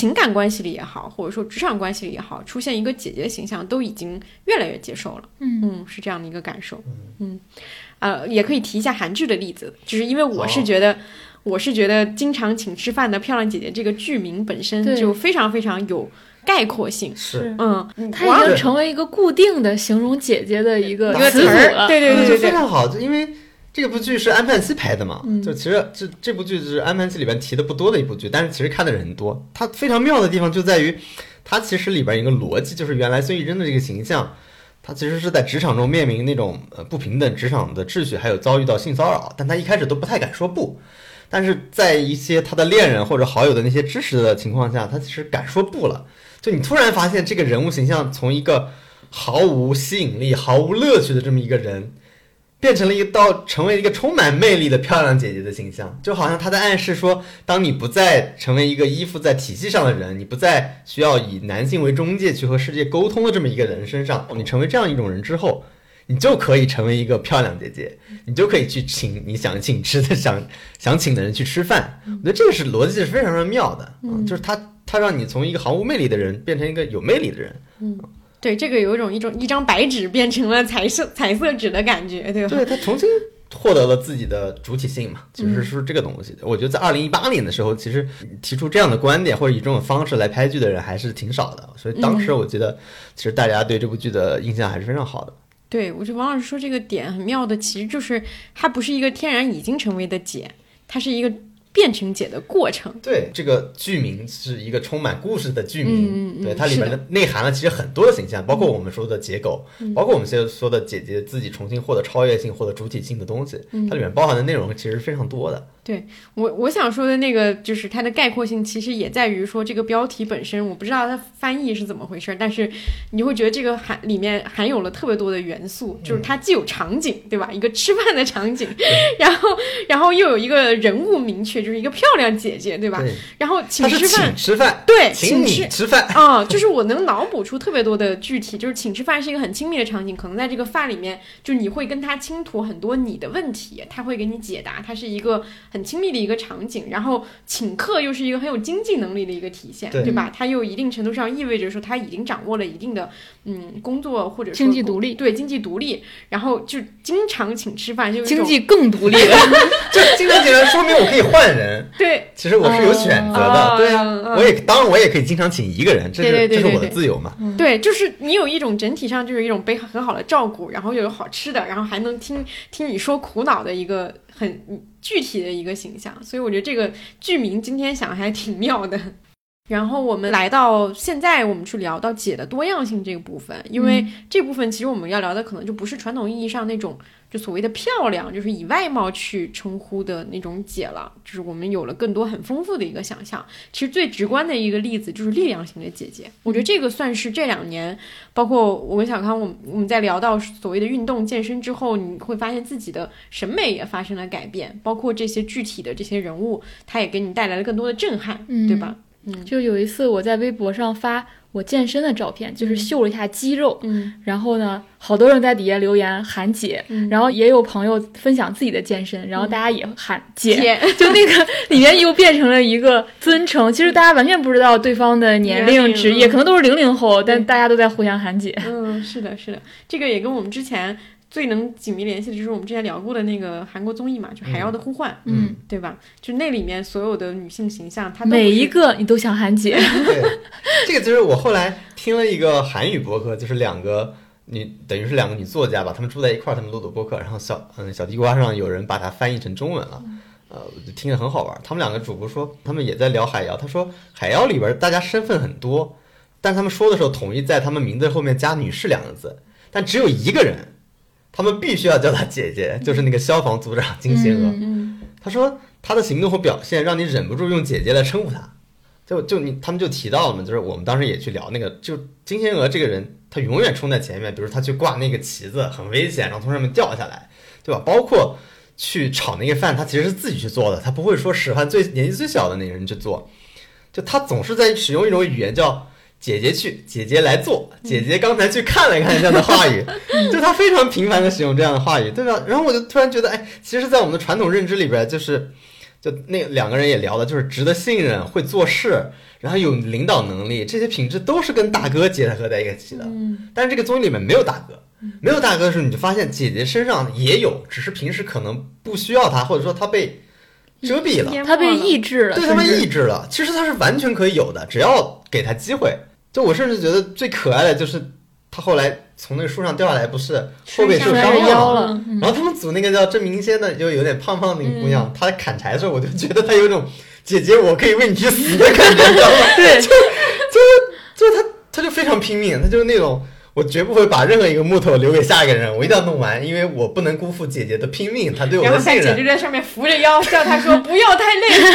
情感关系里也好，或者说职场关系里也好，出现一个姐姐的形象，都已经越来越接受了。嗯嗯，是这样的一个感受。嗯，呃，也可以提一下韩剧的例子，就是因为我是觉得。我是觉得经常请吃饭的漂亮姐姐这个剧名本身就非常非常有概括性。是嗯，它已经成为一个固定的形容姐姐的一个一个词儿了。对对对对对，非常好，就因为这部剧是安盼希拍的嘛，嗯就其实这这部剧是安盼希里边提的不多的一部剧，但是其实看的人很多。它非常妙的地方就在于，它其实里边一个逻辑，就是原来孙艺珍的这个形象。她其实是在职场中面临那种呃不平等职场的秩序，还有遭遇到性骚扰，但她一开始都不太敢说不，但是在一些她的恋人或者好友的那些支持的情况下，她其实敢说不了。就你突然发现这个人物形象从一个毫无吸引力、毫无乐趣的这么一个人，变成了一个到成为一个充满魅力的漂亮姐姐的形象，就好像她在暗示说，当你不再成为一个依附在体系上的人，你不再需要以男性为中介去和世界沟通的这么一个人身上，你成为这样一种人之后，你就可以成为一个漂亮姐姐，你就可以去请你想请吃的、想想请的人去吃饭。我觉得这个是逻辑是非常非常妙的，嗯，就是他他让你从一个毫无魅力的人变成一个有魅力的人，对这个有一种一种一张白纸变成了彩色彩色纸的感觉，对吧？对他重新获得了自己的主体性嘛，其实是这个东西。我觉得在二零一八年的时候，其实提出这样的观点或者以这种方式来拍剧的人还是挺少的，所以当时我觉得其实大家对这部剧的印象还是非常好的。对，我觉得王老师说这个点很妙的，其实就是它不是一个天然已经成为的茧，它是一个变成姐的过程。对，这个剧名是一个充满故事的剧名，对它里面的。内涵了其实很多的形象，包括我们说的结构，包括我们现在说的姐姐自己重新获得超越性、获得主体性的东西，它里面包含的内容其实是非常多的。我我想说的那个就是它的概括性，其实也在于说这个标题本身，我不知道它翻译是怎么回事儿，但是你会觉得这个含里面含有了特别多的元素，就是它既有场景，对吧？一个吃饭的场景，然后然后又有一个人物明确，就是一个漂亮姐姐，对吧？对，然后请吃饭请，吃饭，对，请吃你吃饭，啊、就是我能脑补出特别多的具体，就是请吃饭是一个很亲密的场景，可能在这个饭里面，就你会跟他倾吐很多你的问题，他会给你解答，他是一个很亲密的一个场景。然后请客又是一个很有经济能力的一个体现，对吧？他又一定程度上意味着说他已经掌握了一定的嗯工作或者说经济独立对经济独立，然后就经常请吃饭，就经济更独立了。就经常请人说明我可以换人，对其实我是有选择的，哦对啊，嗯嗯我也当然我也可以经常请一个人，这是对对对这是我的对对自由嘛。对，就是你有一种整体上就是一种被很好的照顾，然后又有好吃的，然后还能听听你说苦恼的一个很具体的一个形象，所以我觉得这个剧名今天想还挺妙的。然后我们来到现在，我们去聊到解的多样性这个部分，因为这部分其实我们要聊的可能就不是传统意义上那种就所谓的漂亮，就是以外貌去称呼的那种解了，就是我们有了更多很丰富的一个想象。其实最直观的一个例子就是力量型的姐姐，我觉得这个算是这两年，包括我跟小康，我们我们在聊到所谓的运动健身之后，你会发现自己的审美也发生了改变，包括这些具体的这些人物，他也给你带来了更多的震撼，嗯对吧？就有一次我在微博上发我健身的照片，就是秀了一下肌肉，嗯。然后呢，好多人在底下留言喊姐，嗯。然后也有朋友分享自己的健身，然后大家也喊姐，姐 就那个里面又变成了一个尊称。其实大家完全不知道对方的年龄、职业，嗯。可能都是零零后，但大家都在互相喊姐。嗯，是的，是的，这个也跟我们之前最能紧密联系的就是我们之前聊过的那个韩国综艺嘛，就《海妖的呼唤》，嗯，对吧？就那里面所有的女性形象，她每一个你都想喊姐，对，这个就是我后来听了一个韩语博客，就是两个女，等于是两个女作家吧，她们住在一块儿，她们录的播客，然后小嗯小地瓜上有人把它翻译成中文了。呃，我就听着很好玩。他们两个主播说，他们也在聊海妖。他说，海妖里边大家身份很多，但他们说的时候统一在他们名字后面加“女士”两个字，但只有一个人，他们必须要叫她姐姐，就是那个消防组长金贤娥。嗯他说他的行动和表现让你忍不住用姐姐来称呼他，就就你他们就提到了嘛，就是我们当时也去聊那个，就金贤娥这个人，她永远冲在前面，比如她去挂那个旗子很危险，然后从上面掉下来，对吧？包括去炒那个饭，他其实是自己去做的，他不会说使唤最年纪最小的那个人去做，就他总是在使用一种语言叫姐姐去，姐姐来做，姐姐刚才去看了看这样的话语，就他非常频繁的使用这样的话语，对吧？然后我就突然觉得，哎，其实，在我们的传统认知里边，就是就那两个人也聊了，就是值得信任、会做事，然后有领导能力，这些品质都是跟大哥结合在一起的。嗯但是这个综艺里面没有大哥，没有大哥的时候，你就发现姐姐身上也有，只是平时可能不需要他，或者说他被遮蔽了。他被抑制了，对他被抑制了。其实他是完全可以有的，只要给他机会。就我甚至觉得最可爱的就是他后来从那个树上掉下来，不是后背受伤了然后他们组那个叫郑明仙的，就有点胖胖的那个姑娘，她在砍柴的时候，我就觉得她有一种姐姐我可以为你去死的感觉，你知道吗？对，就是她，她就非常拼命，她就是那种。我绝不会把任何一个木头留给下一个人，我一定要弄完，因为我不能辜负姐姐的拼命，她对我然的信任。然后在姐姐在上面扶着腰，叫她说不要太累。就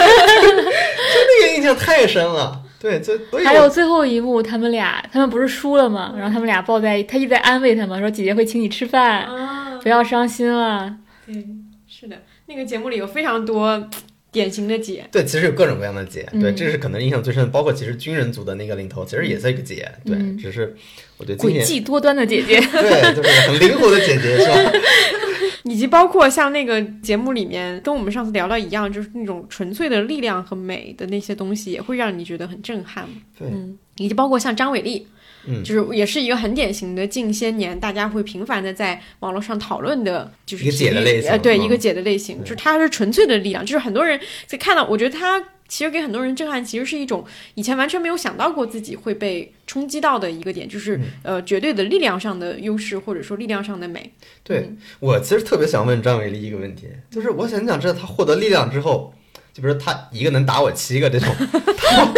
那个印象太深了。对，就所以我还有最后一幕，他们俩他们不是输了吗？然后他们俩抱在，他一直在安慰他们，说姐姐会请你吃饭，啊，不要伤心了。对，是的，那个节目里有非常多 典型的姐，对，其实有各种各样的姐，对，嗯这是可能印象最深的。包括其实军人组的那个领头，其实也是一个姐，对，嗯只是我觉得今年诡计多端的姐姐，对，就是很灵活的姐姐，是吧？以及包括像那个节目里面跟我们上次聊到一样，就是那种纯粹的力量和美的那些东西，也会让你觉得很震撼。对嗯，以及包括像张伟丽。嗯就是也是一个很典型的近些年大家会频繁的在网络上讨论的，就是一个姐的类型呃，对，嗯一个姐的类型，就是她是纯粹的力量，就是很多人在看到，我觉得她其实给很多人震撼，其实是一种以前完全没有想到过自己会被冲击到的一个点，就是、呃绝对的力量上的优势，或者说力量上的美。对我其实特别想问张伟丽一个问题，就是我想想知道他获得力量之后，就比如说她一个能打我七个这种，他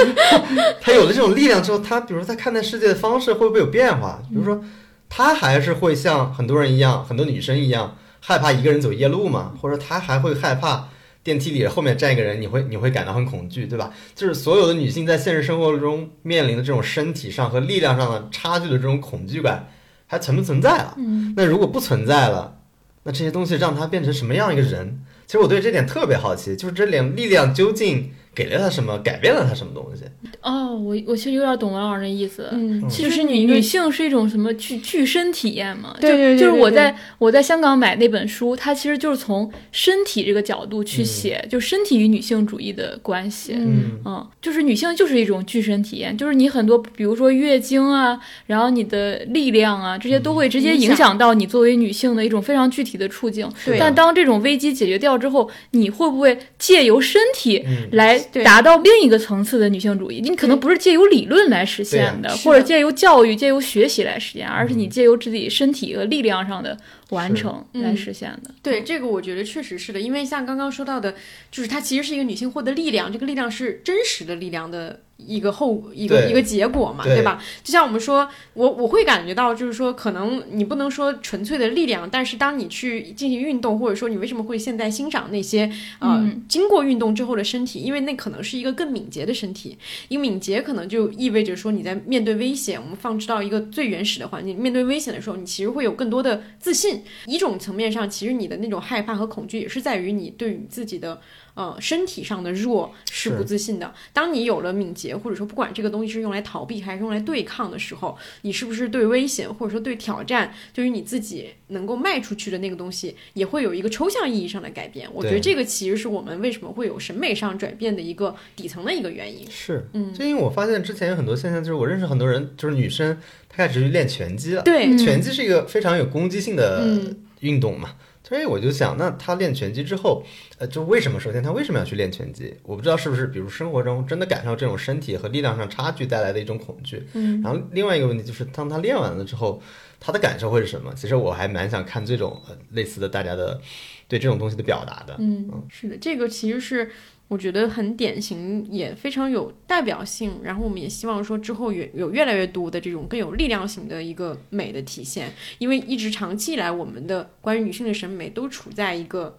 他有了这种力量之后，他比如说她看待世界的方式会不会有变化？比如说，他还是会像很多人一样，很多女生一样害怕一个人走夜路吗？或者他还会害怕？电梯里后面站一个人，你会你会感到很恐惧，对吧？就是所有的女性在现实生活中面临的这种身体上和力量上的差距的这种恐惧感，还存不存在了？嗯，那如果不存在了，那这些东西让她变成什么样一个人？其实我对这点特别好奇，就是这点力量究竟给了他什么，改变了他什么东西？哦，我我其实有点懂王老师那意思。嗯其实女女性是一种什么具具身体验嘛？对对对就就是我在我在香港买那本书，它其实就是从身体这个角度去写，就身体与女性主义的关系。嗯嗯，就是女性就是一种具身体验，就是你很多，比如说月经啊，然后你的力量啊，这些都会直接影响到你作为女性的一种非常具体的处境。对但当这种危机解决掉之后，你会不会借由身体嗯，来对达到另一个层次的女性主义？你可能不是借由理论来实现的，或者借由教育、借由学习来实现，而是你借由自己身体和力量上的完成来实现的。对，这个我觉得确实是的，因为像刚刚说到的，就是它其实是一个女性获得力量，这个力量是真实的力量的一个后一个一个结果嘛，对对吧？就像我们说，我我会感觉到，就是说，可能你不能说纯粹的力量，但是当你去进行运动，或者说你为什么会现在欣赏那些呃、嗯经过运动之后的身体，因为那可能是一个更敏捷的身体，因为敏捷可能就意味着说你在面对危险，我们放置到一个最原始的环境，面对危险的时候，你其实会有更多的自信。一种层面上，其实你的那种害怕和恐惧，也是在于你对于自己的呃身体上的弱是不自信的。当你有了敏捷，或者说不管这个东西是用来逃避还是用来对抗的时候，你是不是对危险或者说对挑战，对于你自己能够迈出去的那个东西，也会有一个抽象意义上的改变？我觉得这个其实是我们为什么会有审美上转变的一个底层的一个原因。是，嗯就因为我发现之前有很多现象，就是我认识很多人，就是女生，她开始去练拳击了。对，嗯拳击是一个非常有攻击性的嗯运动嘛，所以我就想，那他练拳击之后，呃，就为什么？首先，他为什么要去练拳击？我不知道是不是，比如生活中真的感受到这种身体和力量上差距带来的一种恐惧。嗯，然后另外一个问题就是，当他练完了之后，他的感受会是什么？其实我还蛮想看这种、呃、类似的大家的对这种东西的表达的。嗯，是的，这个其实是我觉得很典型，也非常有代表性。然后我们也希望说之后有有越来越多的这种更有力量型的一个美的体现，因为一直长期以来我们的关于女性的审美都处在一个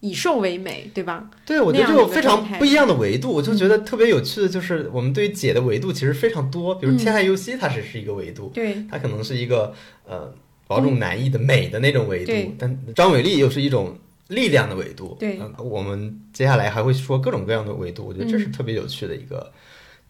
以瘦为美，对吧？对，我觉得这有非常不一样的维度，我就觉得特别有趣的就是，我们对于姐的维度其实非常多，比如嗯天海佑希，它是是一个维度，对，它可能是一个呃某种男艺的美的那种维度对，但张伟丽又是一种力量的维度。对呃我们接下来还会说各种各样的维度，我觉得这是嗯特别有趣的一个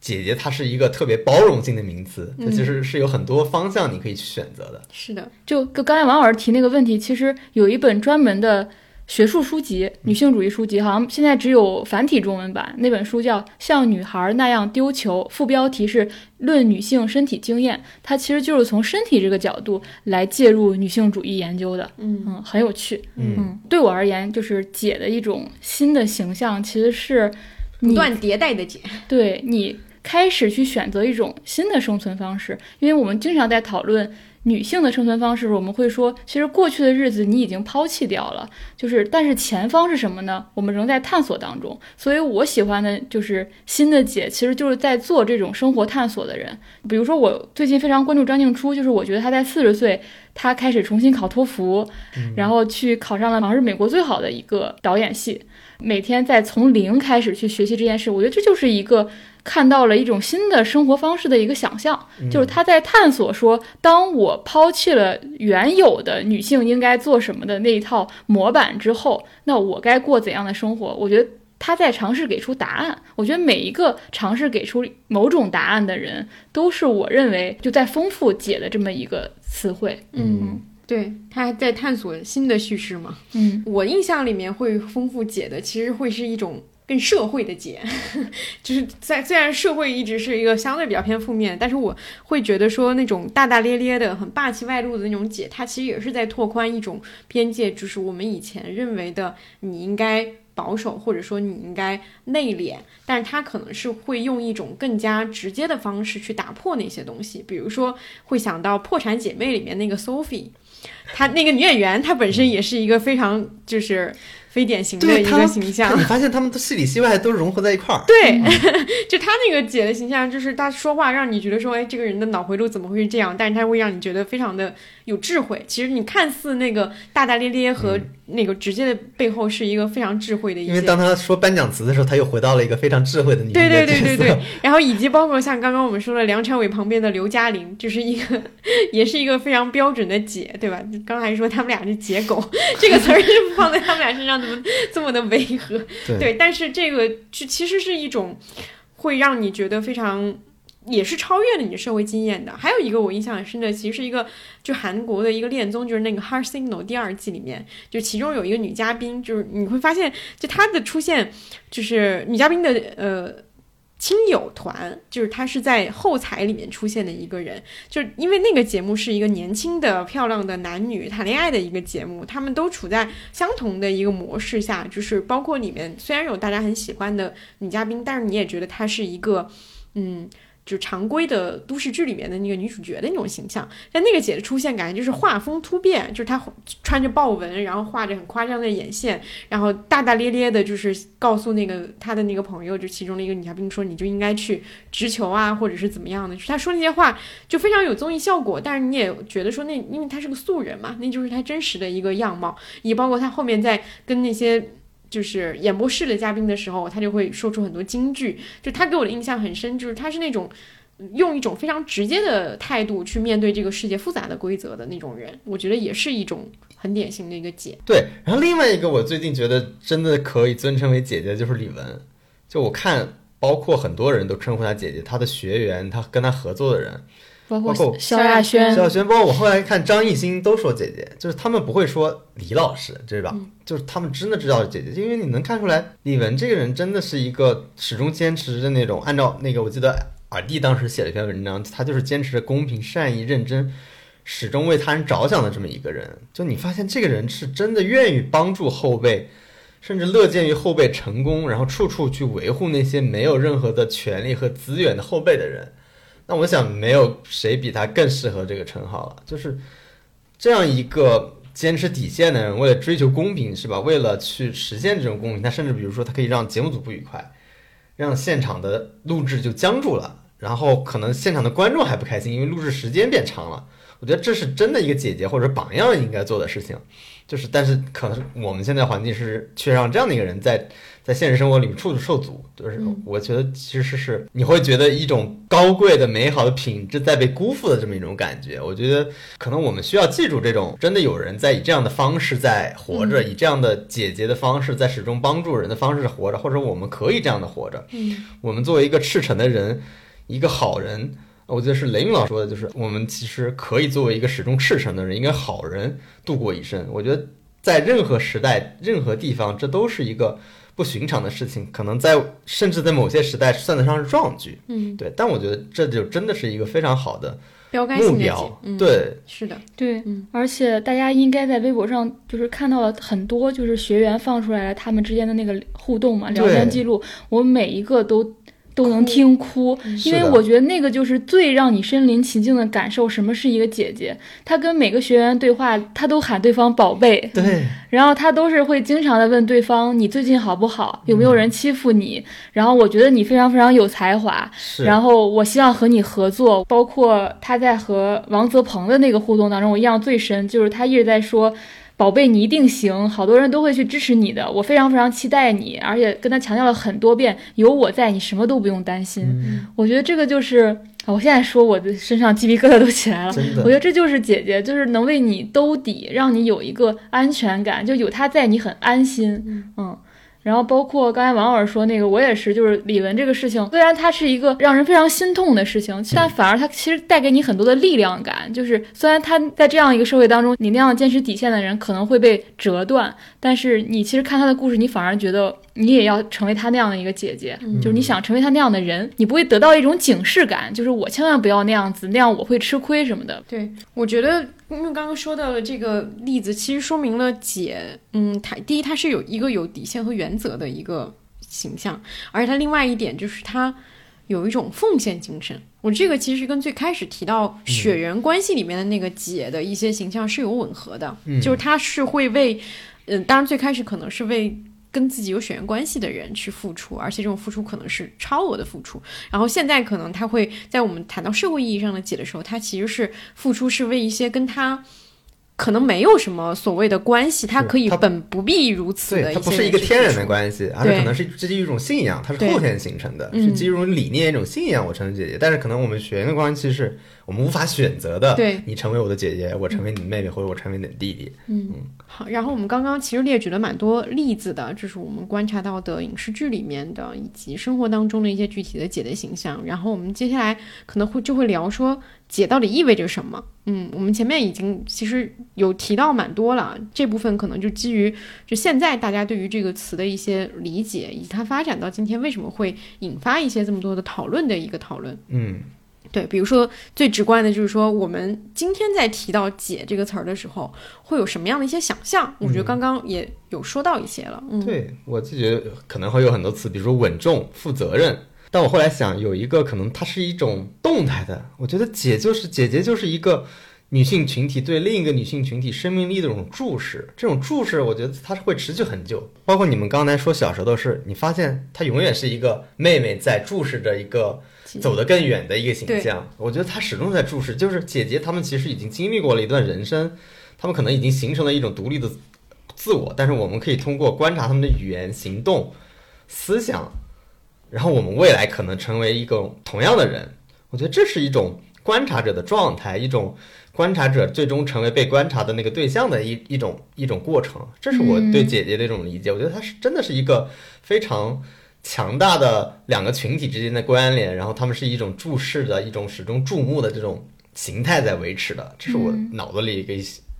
姐姐她是一个特别包容性的名词，它嗯其实是有很多方向你可以去选择的。是的，就跟刚才王老师提那个问题，其实有一本专门的学术书籍，女性主义书籍，好像现在只有繁体中文版。那本书叫《像女孩那样丢球》，副标题是《论女性身体经验》，它其实就是从身体这个角度来介入女性主义研究的。嗯嗯，很有趣。嗯嗯，对我而言，就是姐的一种新的形象，其实是你不断迭代的姐，对你开始去选择一种新的生存方式，因为我们经常在讨论女性的生存方式，我们会说，其实过去的日子你已经抛弃掉了，就是但是前方是什么呢？我们仍在探索当中。所以我喜欢的就是新的姐，其实就是在做这种生活探索的人。比如说，我最近非常关注张静初，就是我觉得她在四十岁，她开始重新考托福，然后去考上了好像是美国最好的一个导演系。每天在从零开始去学习这件事，我觉得这就是一个看到了一种新的生活方式的一个想象，就是他在探索说，当我抛弃了原有的女性应该做什么的那一套模板之后，那我该过怎样的生活？我觉得他在尝试给出答案。我觉得每一个尝试给出某种答案的人，都是我认为就在丰富解的这么一个词汇。嗯，对，他还在探索新的叙事嘛。嗯我印象里面会丰富解的，其实会是一种更社会的解，就是在虽然社会一直是一个相对比较偏负面，但是我会觉得说那种大大咧咧的、很霸气外露的那种解，它其实也是在拓宽一种边界，就是我们以前认为的你应该。保守，或者说你应该内敛，但是她可能是会用一种更加直接的方式去打破那些东西，比如说会想到《破产姐妹》里面那个 Sophie，她那个女演员，她本身也是一个非常就是非典型的一个形象你。发现他们的戏里戏外都融合在一块儿。对，就他那个姐的形象，就是她说话让你觉得说，哎，这个人的脑回路怎么会是这样？但是他会让你觉得非常的有智慧。其实你看似那个大大咧咧和那个直接的背后，是一个非常智慧的。因为当他说颁奖词的时候，他又回到了一个非常智慧的女性对对对对对，然后以及包括像刚刚我们说的梁朝伟旁边的刘嘉玲，就是一个也是一个非常标准的姐，对吧？刚才说他们俩是姐狗，这个词儿是放在他们俩身上怎么这么的违和？对对，但是这个就其实是一种会让你觉得非常。也是超越了你的社会经验的。还有一个我印象很深的，其实是一个就韩国的一个恋综，就是那个《Heart Signal》第二季里面，就其中有一个女嘉宾，就是你会发现，就她的出现，就是女嘉宾的呃亲友团，就是她是在后台里面出现的一个人，就是因为那个节目是一个年轻的漂亮的男女谈恋爱的一个节目，他们都处在相同的一个模式下，就是包括里面虽然有大家很喜欢的女嘉宾，但是你也觉得她是一个嗯。就常规的都市剧里面的那个女主角的那种形象，但那个姐的出现，感觉就是画风突变，就是她穿着豹纹，然后画着很夸张的眼线，然后大大咧咧的，就是告诉那个她的那个朋友，就其中的一个女嘉宾说，你就应该去直球啊，或者是怎么样的。就她说那些话就非常有综艺效果，但是你也觉得说那因为她是个素人嘛，那就是她真实的一个样貌，也包括她后面在跟那些。就是演播室的嘉宾的时候，他就会说出很多金句。就他给我的印象很深，就是他是那种用一种非常直接的态度去面对这个世界复杂的规则的那种人。我觉得也是一种很典型的一个姐。对，然后另外一个我最近觉得真的可以尊称为姐姐，就是李玟。就我看，包括很多人都称呼她姐姐，她的学员，她跟她合作的人，包包括括萧亚轩萧，亚轩，包括我后来看张艺兴都说姐姐，就是他们不会说李老师，对吧？就是他们真的知道是姐姐，因为你能看出来，李玟这个人真的是一个始终坚持着那种，按照那个我记得尔弟当时写了一篇文章，他就是坚持着公平、善意、认真，始终为他人着想的这么一个人。就你发现这个人是真的愿意帮助后辈。甚至乐见于后辈成功，然后处处去维护那些没有任何的权利和资源的后辈的人。那我想，没有谁比他更适合这个称号了。就是这样一个坚持底线的人，为了追求公平，是吧？为了去实现这种公平，他甚至比如说，他可以让节目组不愉快，让现场的录制就僵住了，然后可能现场的观众还不开心，因为录制时间变长了，我觉得这是真的一个姐姐或者榜样应该做的事情。就是，但是可能我们现在环境是缺让这样的一个人在在现实生活里面处处受阻。就是我觉得其实是你会觉得一种高贵的美好的品质在被辜负的这么一种感觉。我觉得可能我们需要记住这种真的有人在以这样的方式在活着，以这样的姐姐的方式在始终帮助人的方式活着，或者我们可以这样的活着。嗯，我们作为一个赤诚的人，一个好人。我觉得是雷云老师说的，就是我们其实可以作为一个始终赤诚的人，一个好人度过一生。我觉得在任何时代、任何地方，这都是一个不寻常的事情。可能在甚至在某些时代算得上是壮举。嗯，对。但我觉得这就真的是一个非常好的标杆目标。对，是的，对。而且大家应该在微博上就是看到了很多，就是学员放出来了他们之间的那个互动嘛，聊天记录，我每一个都。都能听哭，因为我觉得那个就是最让你身临其境的感受。什么是一个姐姐？她跟每个学员对话，她都喊对方宝贝。对。然后她都是会经常的问对方：“你最近好不好？有没有人欺负你？”然后我觉得你非常非常有才华。然后我希望和你合作。包括她在和王泽鹏的那个互动当中，我印象最深就是她一直在说。宝贝，你一定行，好多人都会去支持你的，我非常非常期待你，而且跟他强调了很多遍，有我在，你什么都不用担心。我觉得这个就是，我现在说我的身上鸡皮疙瘩都起来了。我觉得这就是姐姐，就是能为你兜底，让你有一个安全感，就有她在，你很安心。嗯。然后包括刚才王老师说那个，我也是，就是李文这个事情，虽然它是一个让人非常心痛的事情，但反而它其实带给你很多的力量感。就是虽然他在这样一个社会当中，你那样坚持底线的人可能会被折断，但是你其实看他的故事，你反而觉得。你也要成为他那样的一个姐姐，就是你想成为他那样的人，你不会得到一种警示感，就是我千万不要那样子，那样我会吃亏什么的。对，我觉得因为刚刚说到的这个例子，其实说明了姐，嗯，她第一，她是有一个有底线和原则的一个形象，而且他另外一点就是他有一种奉献精神。我这个其实跟最开始提到血缘关系里面的那个姐的一些形象是有吻合的，就是他是会为，嗯，当然最开始可能是为。跟自己有血缘关系的人去付出，而且这种付出可能是超额的付出。然后现在可能他会在我们谈到社会意义上的解的时候，他其实是付出是为一些跟他。可能没有什么所谓的关系，它可以本不必如此的。它不是一个天然的关系，而是可能是基于一种信仰，它是后天形成的，是基于一种理念、一种信仰。我成为姐姐，但是可能我们血缘的关系是我们无法选择的。对，你成为我的姐姐，我成为你的妹妹，或者我成为你的弟弟。嗯，好。然后我们刚刚其实列举了蛮多例子的，这是我们观察到的影视剧里面的，以及生活当中的一些具体的姐姐形象。然后我们接下来可能会就会聊说。姐到底意味着什么？嗯，我们前面已经其实有提到蛮多了，这部分可能就基于就现在大家对于这个词的一些理解，以及它发展到今天为什么会引发一些这么多的讨论的一个讨论。嗯，对，比如说最直观的就是说，我们今天在提到“解”这个词儿的时候，会有什么样的一些想象？我觉得刚刚也有说到一些了。嗯，对我自己可能会有很多词，比如说稳重、负责任。但我后来想，有一个可能，它是一种动态的。我觉得姐就是姐姐，就是一个女性群体对另一个女性群体生命力的这种注视。这种注视，我觉得它是会持续很久。包括你们刚才说小舌头是，你发现她永远是一个妹妹在注视着一个走得更远的一个形象。我觉得她始终在注视，就是姐姐她们其实已经经历过了一段人生，她们可能已经形成了一种独立的自我。但是我们可以通过观察她们的语言、行动、思想。然后我们未来可能成为一个同样的人，我觉得这是一种观察者的状态，一种观察者最终成为被观察的那个对象的一一种一种过程。这是我对姐姐的一种理解。我觉得她是真的是一个非常强大的两个群体之间的关联，然后他们是一种注视的一种始终注目的这种形态在维持的。这是我脑子里一个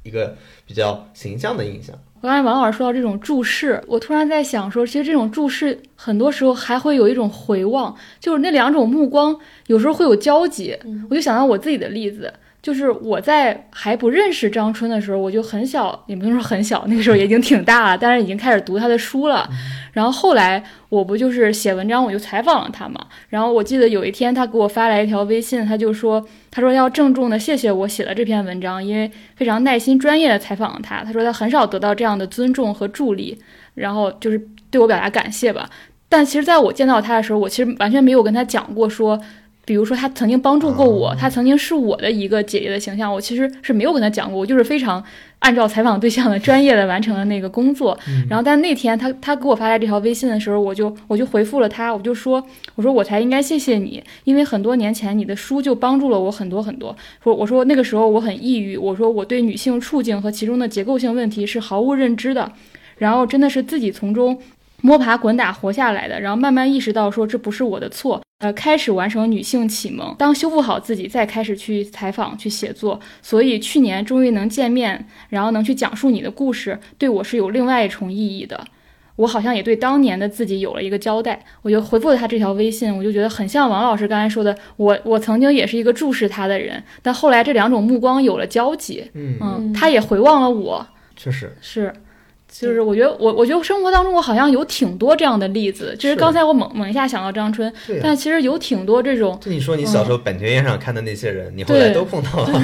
一个比较形象的印象。刚才王老师说到这种注视，我突然在想说，其实这种注视很多时候还会有一种回望，就是那两种目光有时候会有交集。我就想到我自己的例子。就是我在还不认识张春的时候，我就很小，也不能说很小，那个时候也已经挺大了，但是已经开始读他的书了。然后后来我不就是写文章，我就采访了他嘛。然后我记得有一天他给我发来一条微信，他就说，他说要郑重的谢谢我写了这篇文章，因为非常耐心专业的采访了他。他说他很少得到这样的尊重和助力，然后就是对我表达感谢吧。但其实在我见到他的时候，我其实完全没有跟他讲过说。比如说他曾经帮助过我，他曾经是我的一个姐姐的形象，我其实是没有跟他讲过，我就是非常按照采访对象的专业的完成了那个工作。然后，但那天他他给我发来这条微信的时候，我就我就回复了他，我就说我说我才应该谢谢你，因为很多年前你的书就帮助了我很多很多。说我说那个时候我很抑郁，我说我对女性处境和其中的结构性问题是毫无认知的，然后真的是自己从中。摸爬滚打活下来的，然后慢慢意识到说这不是我的错，呃，开始完成女性启蒙。当修复好自己，再开始去采访、去写作。所以去年终于能见面，然后能去讲述你的故事，对我是有另外一重意义的。我好像也对当年的自己有了一个交代。我就回复了他这条微信，我就觉得很像王老师刚才说的，我我曾经也是一个注视他的人，但后来这两种目光有了交集。嗯，他也回望了我，确实是。就是我觉得我我觉得生活当中我好像有挺多这样的例子，就是刚才我猛猛一下想到张春，但其实有挺多这种。就你说你小时候版权页上看的那些人，你后来都碰到了。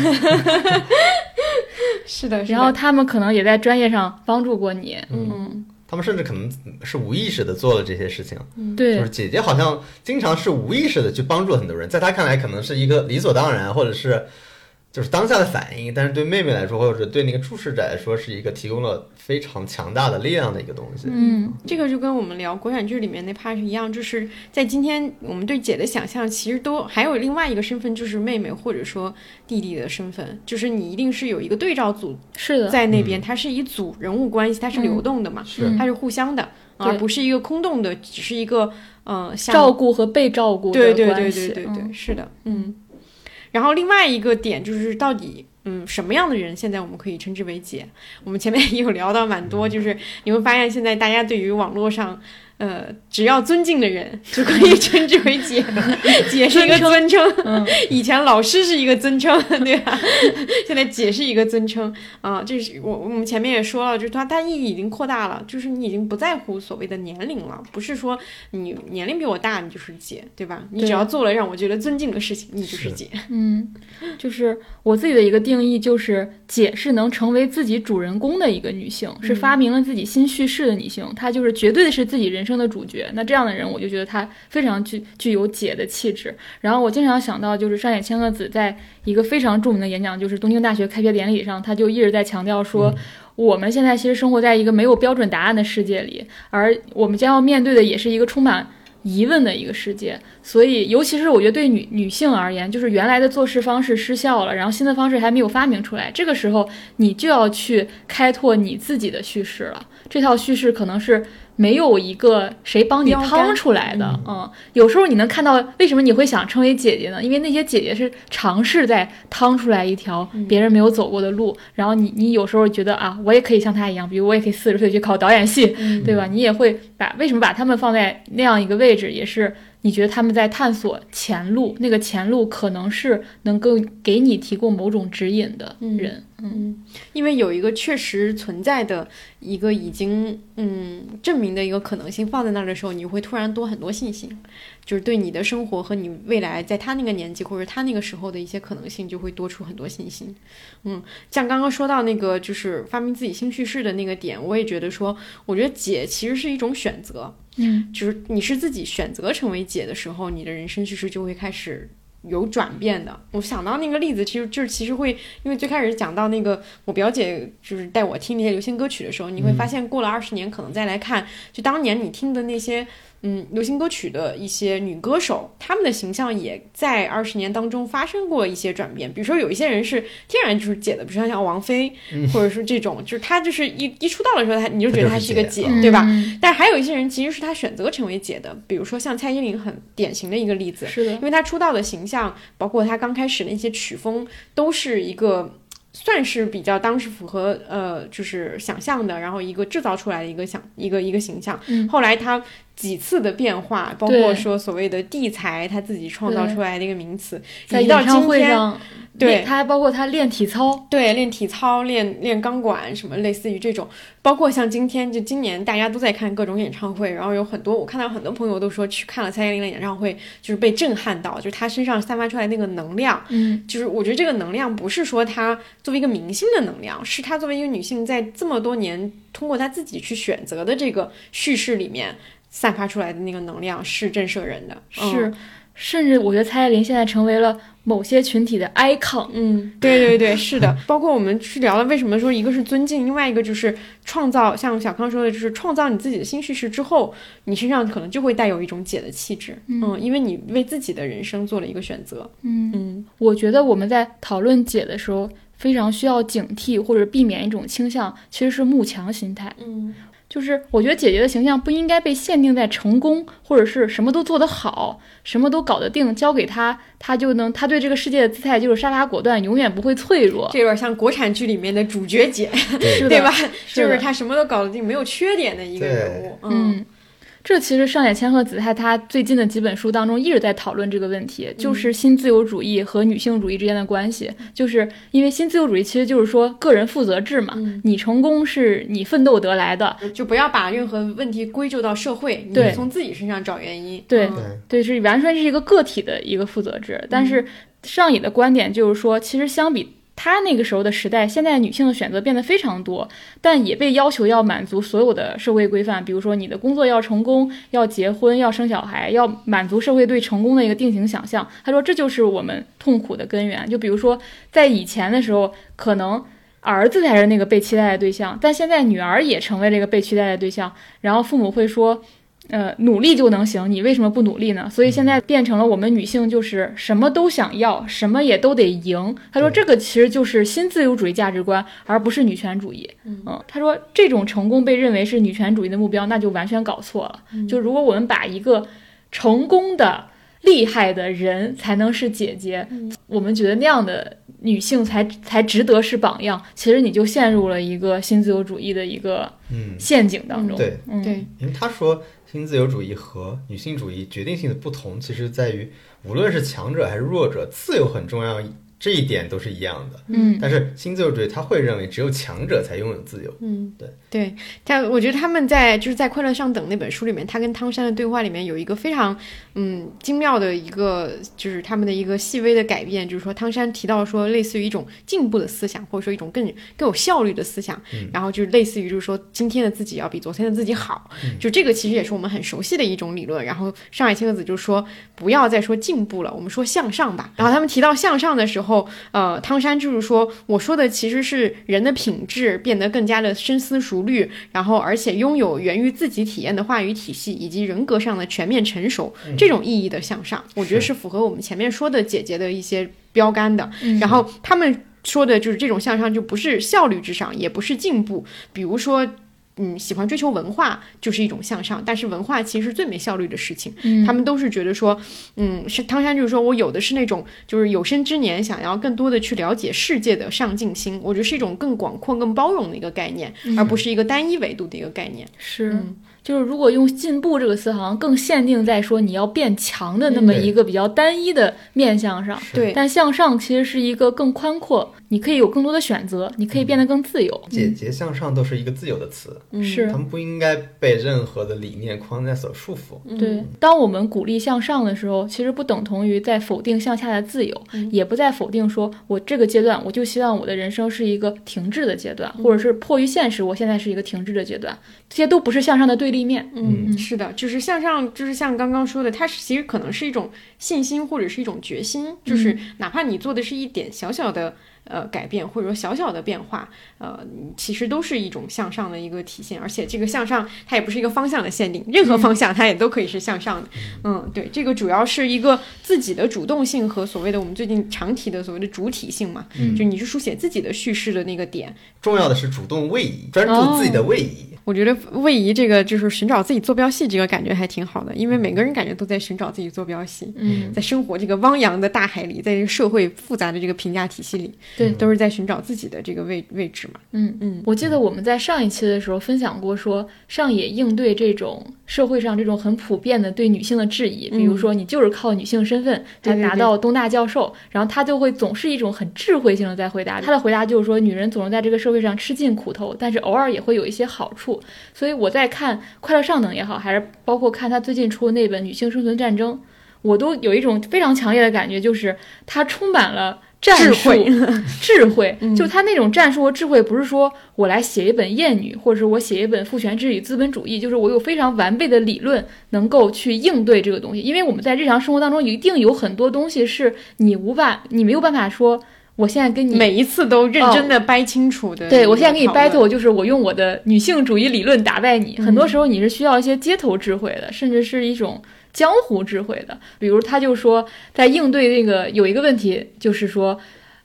是的，然后他们可能也在专业上帮助过你，嗯，他们甚至可能是无意识的做了这些事情，对，就是姐姐好像经常是无意识的去帮助很多人，在她看来可能是一个理所当然，或者是。就是当下的反应，但是对妹妹来说，或者是对那个注视者来说，是一个提供了非常强大的力量的一个东西。嗯，这个就跟我们聊国产剧里面那 part 一样，就是在今天我们对姐的想象，其实都还有另外一个身份，就是妹妹或者说弟弟的身份，就是你一定是有一个对照组是的在那边，它是一组人物关系，它是流动的嘛，是它是互相的，而不是一个空洞的，只是一个嗯照顾和被照顾对对对对对对，是的，嗯。然后另外一个点就是，到底嗯什么样的人现在我们可以称之为姐？我们前面也有聊到蛮多，就是你会发现现在大家对于网络上。呃，只要尊敬的人就可以称之为姐，姐是一个尊称。以前老师是一个尊称，对吧？现在姐是一个尊称啊。这是我我们前面也说了，就是它它意义已经扩大了，就是你已经不在乎所谓的年龄了，不是说你年龄比我大你就是姐，对吧？你只要做了让我觉得尊敬的事情，你就是姐。嗯，就是我自己的一个定义，就是姐是能成为自己主人公的一个女性，是发明了自己新叙事的女性，她就是绝对的是自己人生。的主角，那这样的人，我就觉得他非常具具有姐的气质。然后我经常想到，就是上野千鹤子在一个非常著名的演讲，就是东京大学开学典礼上，他就一直在强调说，我们现在其实生活在一个没有标准答案的世界里，而我们将要面对的也是一个充满。疑问的一个世界，所以尤其是我觉得对女女性而言，就是原来的做事方式失效了，然后新的方式还没有发明出来，这个时候你就要去开拓你自己的叙事了。这套叙事可能是没有一个谁帮你趟出来的，嗯，有时候你能看到为什么你会想成为姐姐呢？因为那些姐姐是尝试在趟出来一条别人没有走过的路，然后你你有时候觉得啊，我也可以像她一样，比如我也可以四十岁去考导演系，对吧？你也会把为什么把他们放在那样一个位置，也是。你觉得他们在探索前路，那个前路可能是能够给你提供某种指引的人，嗯，因为有一个确实存在的一个已经嗯证明的一个可能性放在那儿的时候，你会突然多很多信心，就是对你的生活和你未来在他那个年纪或者他那个时候的一些可能性就会多出很多信心，嗯，像刚刚说到那个就是发明自己新叙事的那个点，我也觉得说，我觉得解其实是一种选择。嗯，就是你是自己选择成为姐的时候，你的人生叙事就会开始有转变的。我想到那个例子，其实就是其实会，因为最开始讲到那个我表姐就是带我听那些流行歌曲的时候，你会发现过了二十年，可能再来看，就当年你听的那些。嗯，流行歌曲的一些女歌手，她们的形象也在二十年当中发生过一些转变。比如说，有一些人是天然就是姐的，比如说像王菲，或者是这种，就是她就是一一出道的时候，她你就觉得她是一个姐，对吧？但是还有一些人其实是她选择成为姐的，比如说像蔡依林，很典型的一个例子。是的，因为她出道的形象，包括她刚开始的一些曲风，都是一个算是比较当时符合呃就是想象的，然后一个制造出来的一个想一个一个形象。后来她。几次的变化，包括说所谓的地才，他自己创造出来的一个名词，在演唱会上，对，他还包括他练体操，对，练体操、练练钢管什么，类似于这种，包括像今天就今年大家都在看各种演唱会，然后有很多我看到很多朋友都说去看了蔡依林的演唱会，就是被震撼到，就是她身上散发出来那个能量，嗯，就是我觉得这个能量不是说她作为一个明星的能量，是她作为一个女性在这么多年通过她自己去选择的这个叙事里面。散发出来的那个能量是震慑人的，是，甚至我觉得蔡依林现在成为了某些群体的 icon。嗯，对对对，是的。包括我们去聊了，为什么说一个是尊敬，另外一个就是创造。像小康说的，就是创造你自己的新叙事之后，你身上可能就会带有一种姐的气质。嗯，因为你为自己的人生做了一个选择。嗯嗯，我觉得我们在讨论姐的时候，非常需要警惕或者避免一种倾向，其实是慕强心态。嗯。就是我觉得姐姐的形象不应该被限定在成功，或者是什么都做得好，什么都搞得定，交给她，她就能，她对这个世界的姿态就是杀伐果断，永远不会脆弱。这有点像国产剧里面的主角姐，对吧？就是她什么都搞得定，没有缺点的一个人物。嗯。这其实上野千鹤子太她最近的几本书当中一直在讨论这个问题，就是新自由主义和女性主义之间的关系。就是因为新自由主义其实就是说个人负责制嘛，你成功是你奋斗得来的，就不要把任何问题归咎到社会，你从自己身上找原因。对对，是完全是一个个体的一个负责制。但是上野的观点就是说，其实相比。他那个时候的时代，现在女性的选择变得非常多，但也被要求要满足所有的社会规范，比如说你的工作要成功，要结婚，要生小孩，要满足社会对成功的一个定型想象。他说这就是我们痛苦的根源。就比如说在以前的时候，可能儿子才是那个被期待的对象，但现在女儿也成为这个被期待的对象，然后父母会说。呃，努力就能行，你为什么不努力呢？所以现在变成了我们女性就是什么都想要，什么也都得赢。他说这个其实就是新自由主义价值观，而不是女权主义。嗯，他说这种成功被认为是女权主义的目标，那就完全搞错了。就如果我们把一个成功的、厉害的人才能是姐姐，我们觉得那样的女性才才值得是榜样，其实你就陷入了一个新自由主义的一个陷阱当中。对对，因为他说。新自由主义和女性主义决定性的不同，其实在于，无论是强者还是弱者，自由很重要。这一点都是一样的，嗯，但是新自由主义他会认为只有强者才拥有自由，嗯，对对，他我觉得他们在就是在《快乐上等》那本书里面，他跟汤山的对话里面有一个非常嗯精妙的一个就是他们的一个细微的改变，就是说汤山提到说类似于一种进步的思想，或者说一种更更有效率的思想，然后就是类似于就是说今天的自己要比昨天的自己好，就这个其实也是我们很熟悉的一种理论。然后上海千鹤子就说不要再说进步了，我们说向上吧。然后他们提到向上的时候。后，呃，汤山就是说，我说的其实是人的品质变得更加的深思熟虑，然后而且拥有源于自己体验的话语体系，以及人格上的全面成熟，这种意义的向上，我觉得是符合我们前面说的姐姐的一些标杆的。然后他们说的就是这种向上，就不是效率至上，也不是进步，比如说。嗯，喜欢追求文化就是一种向上，但是文化其实是最没效率的事情。嗯，他们都是觉得说，嗯，是汤山就是说我有的是那种就是有生之年想要更多的去了解世界的上进心，我觉得是一种更广阔、更包容的一个概念，而不是一个单一维度的一个概念。是。就是如果用进步这个词，好像更限定在说你要变强的那么一个比较单一的面向上。对，但向上其实是一个更宽阔，你可以有更多的选择，你可以变得更自由。简洁向上都是一个自由的词，是。他们不应该被任何的理念框架所束缚。对，当我们鼓励向上的时候，其实不等同于在否定向下的自由，也不在否定说我这个阶段我就希望我的人生是一个停滞的阶段，或者是迫于现实，我现在是一个停滞的阶段，这些都不是向上的对。立面，嗯，是的，就是向上，就是像刚刚说的，它其实可能是一种信心或者是一种决心，就是哪怕你做的是一点小小的呃改变，或者说小小的变化，呃，其实都是一种向上的一个体现。而且这个向上，它也不是一个方向的限定，任何方向它也都可以是向上的。嗯，对，这个主要是一个自己的主动性和所谓的我们最近常提的所谓的主体性嘛，就你是书写自己的叙事的那个点。重要的是主动位移，专注自己的位移。我觉得位移这个就是寻找自己坐标系，这个感觉还挺好的，因为每个人感觉都在寻找自己坐标系。嗯，在生活这个汪洋的大海里，在这个社会复杂的这个评价体系里，对，都是在寻找自己的这个位位置嘛。嗯嗯，我记得我们在上一期的时候分享过，说上野应对这种社会上这种很普遍的对女性的质疑，比如说你就是靠女性身份才拿到东大教授，然后他就会总是一种很智慧性的在回答。他的回答就是说，女人总是在这个社会上吃尽苦头，但是偶尔也会有一些好处。所以我在看《快乐上等》也好，还是包括看他最近出的那本《女性生存战争》，我都有一种非常强烈的感觉，就是它充满了战术智慧 智慧，嗯就他那种战术和智慧，不是说我来写一本《厌女》，或者是我写一本《父权制与资本主义》，就是我有非常完备的理论能够去应对这个东西。因为我们在日常生活当中一定有很多东西是你无法，你没有办法说，我现在跟你每一次都认真的掰清楚的、对我现在跟你 battle，就是我用我的女性主义理论打败你。很多时候你是需要一些街头智慧的，甚至是一种江湖智慧的。比如他就说，在应对那个有一个问题，就是说，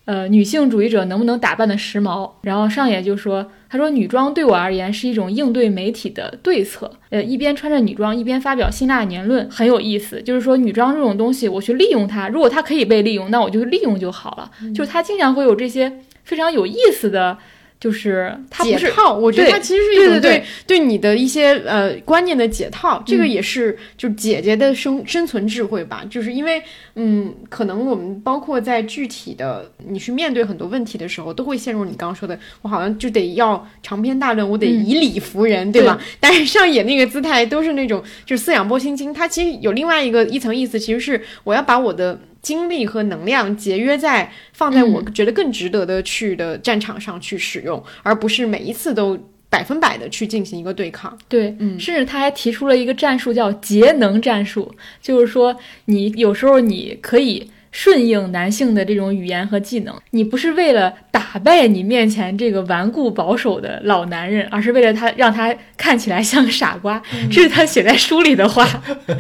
呃，女性主义者能不能打扮的时髦？然后上野就说，他说女装对我而言是一种应对媒体的对策。呃，一边穿着女装，一边发表辛辣言论，很有意思。就是说，女装这种东西，我去利用它，如果它可以被利用，那我就利用就好了。就是他经常会有这些非常有意思的。就是他不是解套，我觉得对它其实是一种对对对你的一些呃观念的解套，这个嗯也是就姐姐的生生存智慧吧。就是因为嗯，可能我们包括在具体的你去面对很多问题的时候，都会陷入你刚刚说的，我好像就得要长篇大论，我得嗯以理服人，对吧？但是上野那个姿态都是那种就是四仰拨心经，它其实有另外一个一层意思，其实是我要把我的。精力和能量节约在放在我觉得更值得的去的战场上去使用，而不是每一次都百分百的去进行一个对抗。对，嗯甚至他还提出了一个战术叫节能战术，就是说你有时候你可以顺应男性的这种语言和技能，你不是为了打败你面前这个顽固保守的老男人，而是为了他让他看起来像个傻瓜。这是他写在书里的话。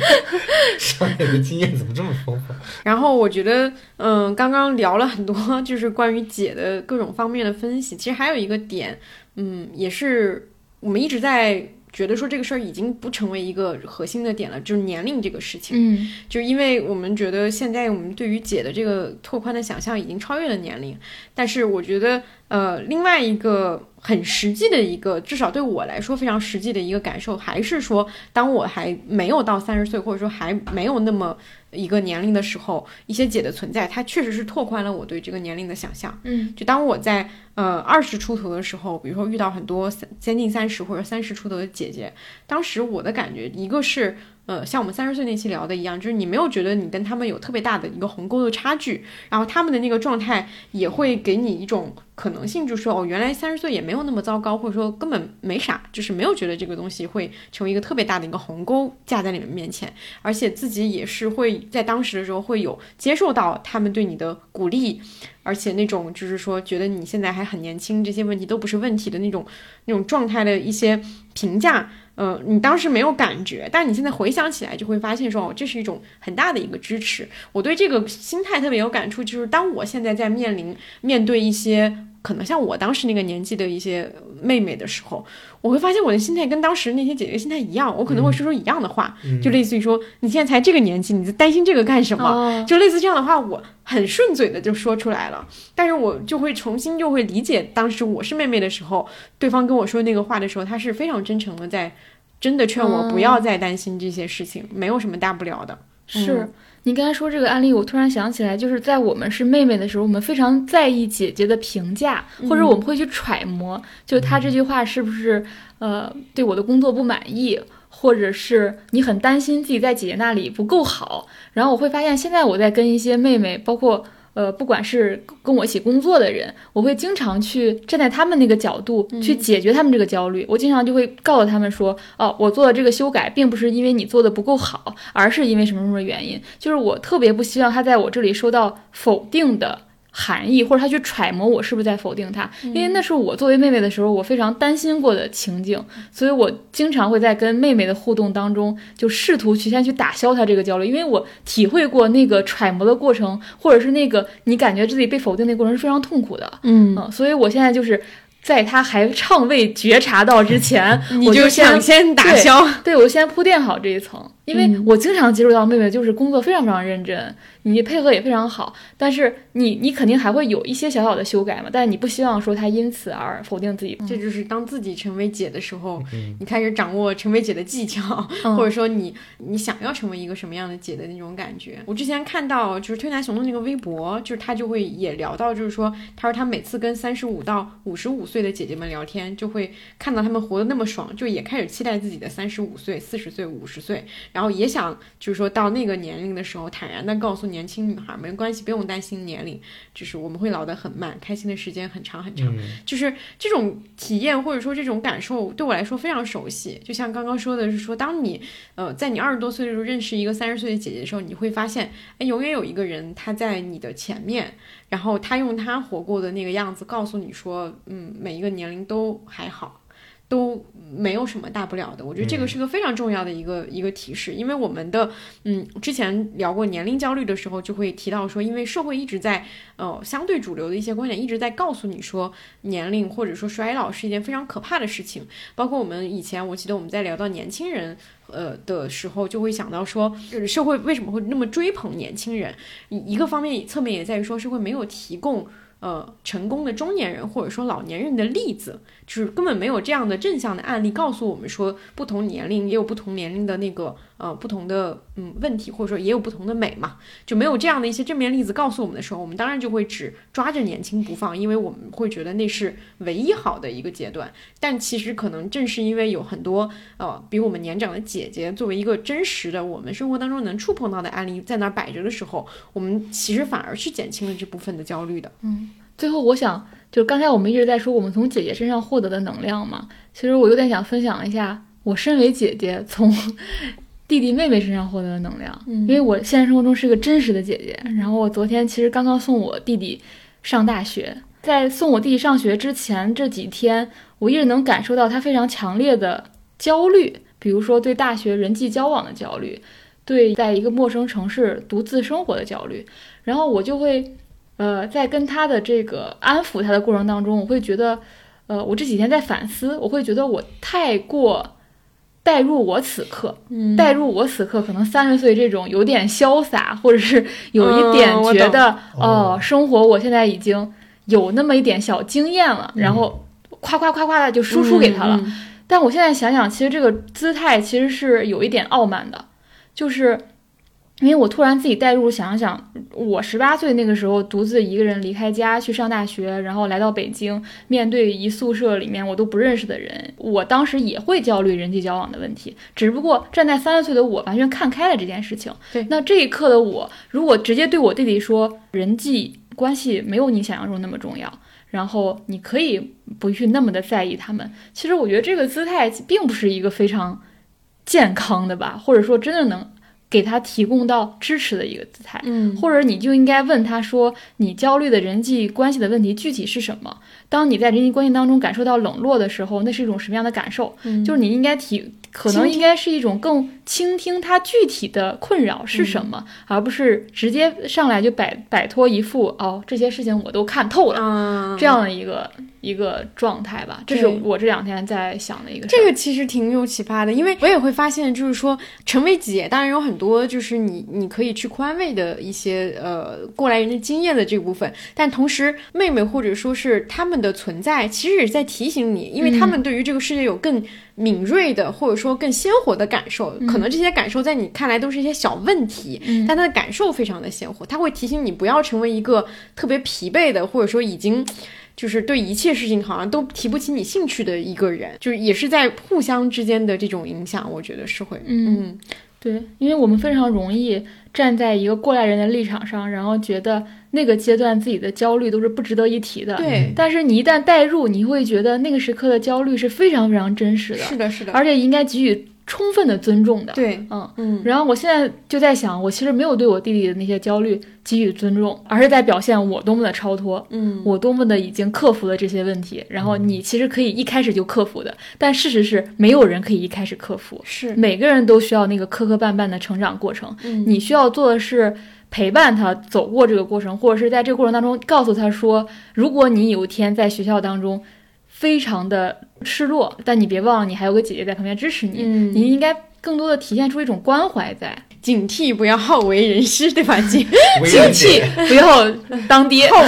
上野的经验怎么这么丰富？然后我觉得，嗯，刚刚聊了很多，就是关于姐的各种方面的分析。其实还有一个点，嗯，也是我们一直在觉得说这个事儿已经不成为一个核心的点了，就是年龄这个事情。嗯就因为我们觉得现在我们对于姐的这个拓宽的想象已经超越了年龄，但是我觉得，呃，另外一个很实际的一个，至少对我来说非常实际的一个感受，还是说，当我还没有到三十岁，或者说还没有那么一个年龄的时候，一些姐的存在，它确实是拓宽了我对这个年龄的想象。嗯就当我在呃二十出头的时候，比如说遇到很多三将近三十或者三十出头的姐姐，当时我的感觉，一个是呃像我们三十岁那期聊的一样，就是你没有觉得你跟他们有特别大的一个鸿沟的差距，然后他们的那个状态也会给你一种可能性，就是说哦原来三十岁也没有那么糟糕，或者说根本没啥，就是没有觉得这个东西会成为一个特别大的一个鸿沟架在你们面前，而且自己也是会在当时的时候会有接受到他们对你的鼓励。而且那种就是说，觉得你现在还很年轻，这些问题都不是问题的那种那种状态的一些评价，嗯，你当时没有感觉，但你现在回想起来，就会发现说，哦，这是一种很大的一个支持。我对这个心态特别有感触，就是当我现在在面临面对一些可能像我当时那个年纪的一些妹妹的时候，我会发现我的心态跟当时那些姐姐心态一样，我可能会说出一样的话，就类似于说，你现在才这个年纪，你在担心这个干什么？哦。就类似这样的话，我很顺嘴的就说出来了，但是我就会重新就会理解当时我是妹妹的时候，对方跟我说那个话的时候，他是非常真诚的在真的劝我不要再担心这些事情，没有什么大不了的。是你刚才说这个案例，我突然想起来，就是在我们是妹妹的时候，我们非常在意姐姐的评价，或者我们会去揣摩，就她这句话是不是呃对我的工作不满意，或者是你很担心自己在姐姐那里不够好。然后我会发现，现在我在跟一些妹妹，包括。呃，不管是跟我一起工作的人，我会经常去站在他们那个角度去解决他们这个焦虑。我经常就会告诉他们说，哦，我做的这个修改，并不是因为你做的不够好，而是因为什么什么原因。就是我特别不希望他在我这里收到否定的含义，或者他去揣摩我是不是在否定他，因为那是我作为妹妹的时候，我非常担心过的情境，所以我经常会在跟妹妹的互动当中，就试图去先去打消他这个焦虑，因为我体会过那个揣摩的过程，或者是那个你感觉自己被否定的过程是非常痛苦的，嗯，嗯，所以我现在就是。在他还尚未觉察到之前，你我就想先打对消。对我先铺垫好这一层，因为嗯我经常接触到妹妹就是工作非常非常认真，你配合也非常好，但是你你肯定还会有一些小小的修改嘛，但是你不希望说她因此而否定自己。这就是当自己成为姐的时候，你开始掌握成为姐的技巧，嗯或者说你你想要成为一个什么样的姐的那种感觉。我之前看到就是推拿熊的那个微博，就是他就会也聊到，就是说他说他每次跟三十五到五十五岁的姐姐们聊天，就会看到他们活得那么爽，就也开始期待自己的三十五岁、四十岁、五十岁。然后也想就是说到那个年龄的时候，坦然的告诉年轻女孩，没关系，不用担心年龄，就是我们会老得很慢，开心的时间很长很长。就是这种体验或者说这种感受对我来说非常熟悉。就像刚刚说的是说，当你呃在你二十多岁的时候认识一个三十岁的姐姐的时候，你会发现，哎，永远有一个人她在你的前面，然后他用他活过的那个样子告诉你说，嗯，每一个年龄都还好。都没有什么大不了的，我觉得这个是个非常重要的一个一个提示，因为我们的嗯之前聊过年龄焦虑的时候，就会提到说，因为社会一直在呃相对主流的一些观点一直在告诉你说，年龄或者说衰老是一件非常可怕的事情。包括我们以前，我记得我们在聊到年轻人呃的时候，就会想到说，就是社会为什么会那么追捧年轻人？一一个方面侧面也在于说，社会没有提供。呃，成功的中年人或者说老年人的例子，就是根本没有这样的正向的案例告诉我们说，不同年龄也有不同年龄的那个。呃，不同的嗯问题，或者说也有不同的美嘛，就没有这样的一些正面例子告诉我们的时候，我们当然就会只抓着年轻不放，因为我们会觉得那是唯一好的一个阶段。但其实可能正是因为有很多呃比我们年长的姐姐作为一个真实的我们生活当中能触碰到的案例在那摆着的时候，我们其实反而是减轻了这部分的焦虑的。嗯，最后我想，就刚才我们一直在说我们从姐姐身上获得的能量嘛，其实我有点想分享一下，我身为姐姐从。弟弟妹妹身上获得的能量，因为我现实生活中是个真实的姐姐。然后我昨天其实刚刚送我弟弟上大学，在送我弟弟上学之前这几天，我一直能感受到他非常强烈的焦虑，比如说对大学人际交往的焦虑，对在一个陌生城市独自生活的焦虑。然后我就会，呃，在跟他的这个安抚他的过程当中，我会觉得，呃，我这几天在反思，我会觉得我太过。代入我此刻，代入我此刻，可能三十岁这种有点潇洒，或者是有一点觉得哦，生活我现在已经有那么一点小经验了，然后夸夸夸夸的就输出给他了。但我现在想想，其实这个姿态其实是有一点傲慢的，就是。因为我突然自己代入想想，我十八岁那个时候独自一个人离开家去上大学，然后来到北京，面对一宿舍里面我都不认识的人，我当时也会焦虑人际交往的问题。只不过站在三十岁的我完全看开了这件事情。对，那这一刻的我，如果直接对我弟弟说人际关系没有你想象中那么重要，然后你可以不去那么的在意他们，其实我觉得这个姿态并不是一个非常健康的吧，或者说真的能。给他提供到支持的一个姿态，嗯，或者你就应该问他说，你焦虑的人际关系的问题具体是什么？当你在人际关系当中感受到冷落的时候，那是一种什么样的感受？嗯，就是你应该体。可能应该是一种更倾听他具体的困扰是什么，而不是直接上来就摆摆脱一副哦这些事情我都看透了这样的一个一个状态吧。这是我这两天在想的一个。这个其实挺有启发的，因为我也会发现，就是说成为姐，当然有很多就是你你可以去宽慰的一些呃过来人的经验的这部分，但同时妹妹或者说是他们的存在，其实也是在提醒你，因为他们对于这个世界有更。敏锐的，或者说更鲜活的感受，可能这些感受在你看来都是一些小问题，但他的感受非常的鲜活，他会提醒你不要成为一个特别疲惫的，或者说已经就是对一切事情好像都提不起你兴趣的一个人，就是也是在互相之间的这种影响，我觉得是会，嗯，对，因为我们非常容易站在一个过来人的立场上，然后觉得。那个阶段自己的焦虑都是不值得一提的，对。但是你一旦代入，你会觉得那个时刻的焦虑是非常非常真实的，是的，是的，而且应该给予充分的尊重的。对，嗯嗯。然后我现在就在想，我其实没有对我弟弟的那些焦虑给予尊重，而是在表现我多么的超脱，嗯，我多么的已经克服了这些问题。然后你其实可以一开始就克服的，但事实是没有人可以一开始克服，是每个人都需要那个磕磕绊绊的成长过程。嗯，你需要做的是。陪伴他走过这个过程，或者是在这个过程当中告诉他说，如果你有一天在学校当中非常的失落，但你别忘了，你还有个姐姐在旁边支持你。嗯，你应该更多的体现出一种关怀在。警惕不要好为人师，对吧？警警惕不要当爹，好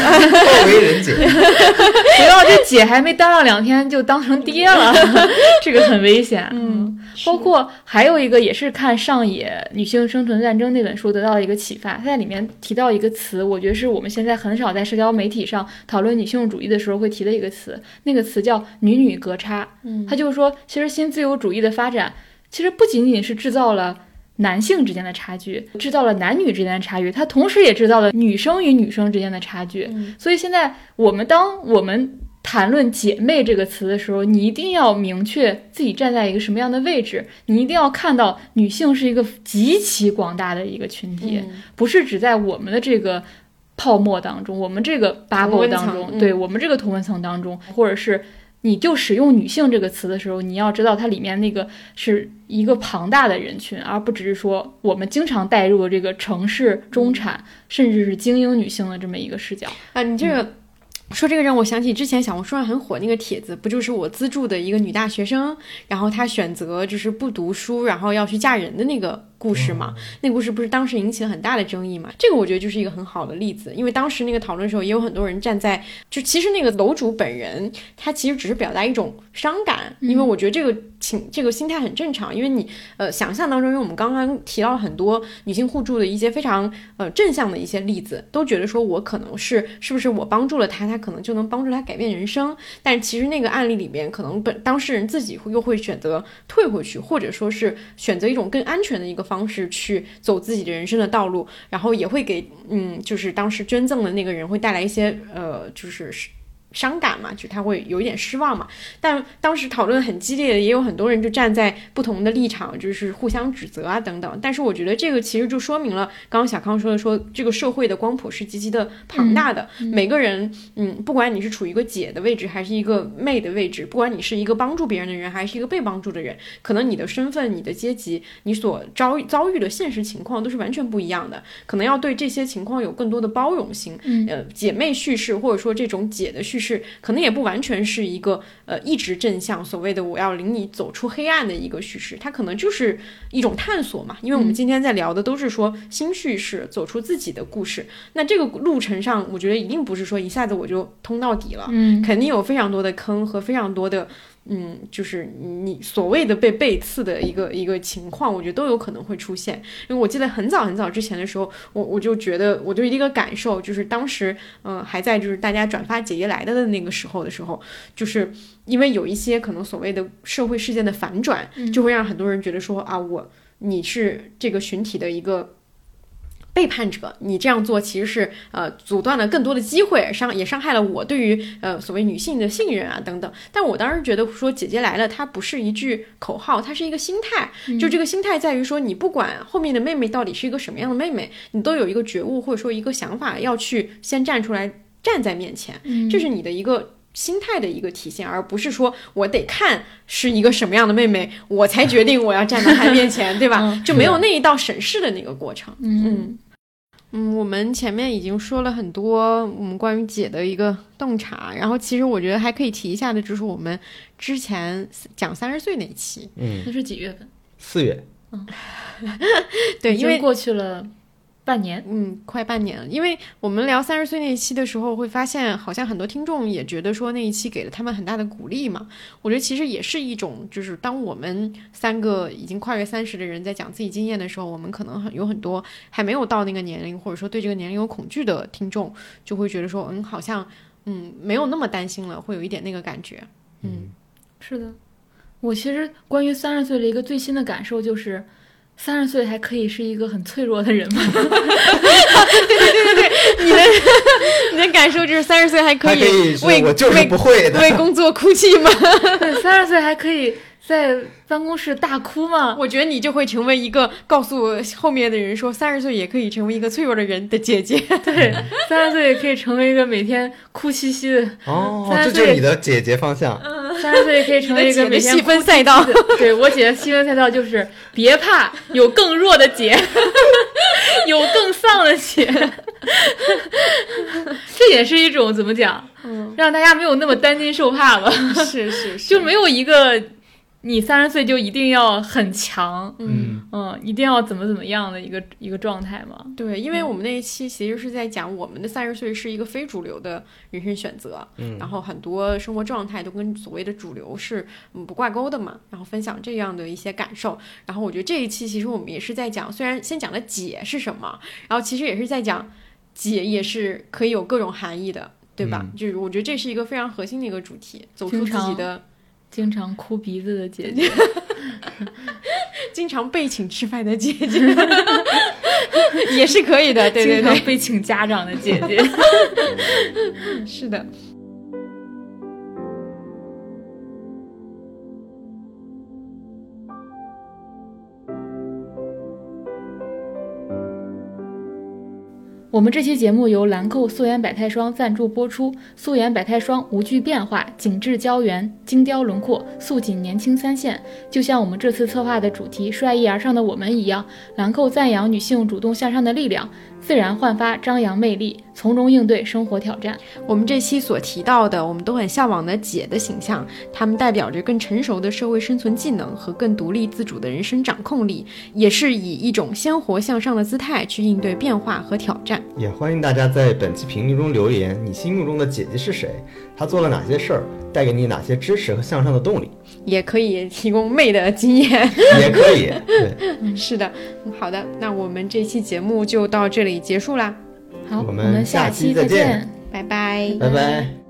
为人姐，不要这姐还没当上两天就当成爹了，这个很危险。嗯，包括还有一个也是看上野女性生存战争那本书得到的一个启发，他在里面提到一个词，我觉得是我们现在很少在社交媒体上讨论女性主义的时候会提的一个词，那个词叫女女隔差。嗯，他就是说，其实新自由主义的发展其实不仅仅是制造了。男性之间的差距，制造了男女之间的差距，它同时也制造了女生与女生之间的差距。嗯所以现在我们当我们谈论“姐妹”这个词的时候，你一定要明确自己站在一个什么样的位置，你一定要看到女性是一个极其广大的一个群体，嗯不是只在我们的这个泡沫当中，我们这个 bubble 当中，嗯对我们这个同温层当中，或者是。你就使用“女性”这个词的时候，你要知道它里面那个是一个庞大的人群，而不只是说我们经常带入的这个城市中产，甚至是精英女性的这么一个视角。啊，你这个。说这个让我想起之前小红书上很火那个帖子，不就是我资助的一个女大学生，然后她选择就是不读书，然后要去嫁人的那个故事嘛？那个故事不是当时引起了很大的争议嘛？这个我觉得就是一个很好的例子，因为当时那个讨论的时候，也有很多人站在就其实那个楼主本人他其实只是表达一种伤感，因为我觉得这个情这个心态很正常，因为你呃想象当中，因为我们刚刚提到了很多女性互助的一些非常呃正向的一些例子，都觉得说我可能是是不是我帮助了他，他可能就能帮助他改变人生，但其实那个案例里面，可能本当事人自己会又会选择退回去，或者说是选择一种更安全的一个方式去走自己的人生的道路，然后也会给嗯，就是当时捐赠的那个人会带来一些呃，就是。伤感嘛，就他会有一点失望嘛。但当时讨论很激烈的，也有很多人就站在不同的立场，就是互相指责啊等等。但是我觉得这个其实就说明了，刚刚小康说的说，这个社会的光谱是极其的庞大的，每个人，嗯，不管你是处于一个姐的位置，还是一个妹的位置，不管你是一个帮助别人的人，还是一个被帮助的人，可能你的身份、你的阶级、你所遭遭遇的现实情况都是完全不一样的，可能要对这些情况有更多的包容心。嗯呃，姐妹叙事或者说这种姐的叙事，可能也不完全是一个呃一直正向，所谓的我要领你走出黑暗的一个叙事，它可能就是一种探索嘛。因为我们今天在聊的都是说新叙事，走出自己的故事。那这个路程上，我觉得一定不是说一下子我就通到底了，嗯肯定有非常多的坑和非常多的。嗯，就是你所谓的被背刺的一个一个情况，我觉得都有可能会出现。因为我记得很早很早之前的时候，我我就觉得，我就一个感受，就是当时，嗯、还在就是大家转发姐姐来的的那个时候的时候，就是因为有一些可能所谓的社会事件的反转，就会让很多人觉得说啊，我你是这个群体的一个。背叛者，你这样做其实是呃阻断了更多的机会，伤也伤害了我对于呃所谓女性的信任啊等等。但我当时觉得说姐姐来了，它不是一句口号，它是一个心态。就这个心态在于说，你不管后面的妹妹到底是一个什么样的妹妹，你都有一个觉悟或者说一个想法，要去先站出来站在面前，这是你的一个。心态的一个体现，而不是说我得看是一个什么样的妹妹，我才决定我要站在她面前，对吧？就没有那一道审视的那个过程。嗯。嗯，我们前面已经说了很多我们关于姐的一个洞察，然后其实我觉得还可以提一下的，就是我们之前讲三十岁那一期，嗯，那是几月份？四月，对，因为过去了半年。嗯，快半年了。因为我们聊三十岁那一期的时候，会发现好像很多听众也觉得说那一期给了他们很大的鼓励嘛。我觉得其实也是一种，就是当我们三个已经跨越三十的人在讲自己经验的时候，我们可能很有很多还没有到那个年龄，或者说对这个年龄有恐惧的听众，就会觉得说，嗯，好像嗯没有那么担心了，会有一点那个感觉。嗯是的，我其实关于三十岁的一个最新的感受就是，三十岁还可以是一个很脆弱的人吗？对对对对对你的你的感受就是三十岁还可以为我就是为不会的，为工作哭泣吗？对，三十岁还可以在办公室大哭吗？我觉得你就会成为一个告诉后面的人说三十岁也可以成为一个脆弱的人的姐姐。对，三十岁也可以成为一个每天哭兮兮的，哦，三十岁这就是你的姐姐方向。三十岁可以成为一个每天细分赛道。对我姐的细分赛道就是别怕，有更弱的姐，有更丧的姐。这也是一种怎么讲？嗯，让大家没有那么担惊受怕吧。是是是，就没有一个你三十岁就一定要很强，嗯。嗯，一定要怎么怎么样的一个一个状态嘛。对，因为我们那一期其实是在讲我们的三十岁是一个非主流的人生选择，嗯然后很多生活状态都跟所谓的主流是嗯不挂钩的嘛，然后分享这样的一些感受。然后我觉得这一期其实我们也是在讲，虽然先讲了解是什么，然后其实也是在讲解也是可以有各种含义的，对吧？嗯就是我觉得这是一个非常核心的一个主题，走出自己的。经常哭鼻子的姐姐，经常被请吃饭的姐姐，也是可以的。对对对，被请家长的姐姐。是的。我们这期节目由兰蔻素颜百态霜赞助播出。素颜百态霜无惧变化，紧致胶原，精雕轮廓，素紧年轻三线。就像我们这次策划的主题“率意而上的我们”一样，兰蔻赞扬女性主动向上的力量，自然焕发张扬魅力，从容应对生活挑战。我们这期所提到的，我们都很向往的姐的形象，她们代表着更成熟的社会生存技能和更独立自主的人生掌控力，也是以一种鲜活向上的姿态去应对变化和挑战。也欢迎大家在本期评论中留言，你心目中的姐姐是谁？她做了哪些事儿，带给你哪些支持和向上的动力？也可以提供妹的经验，也可以。对，是的，好的，那我们这期节目就到这里结束啦。好，我们下期再见，拜拜，拜拜。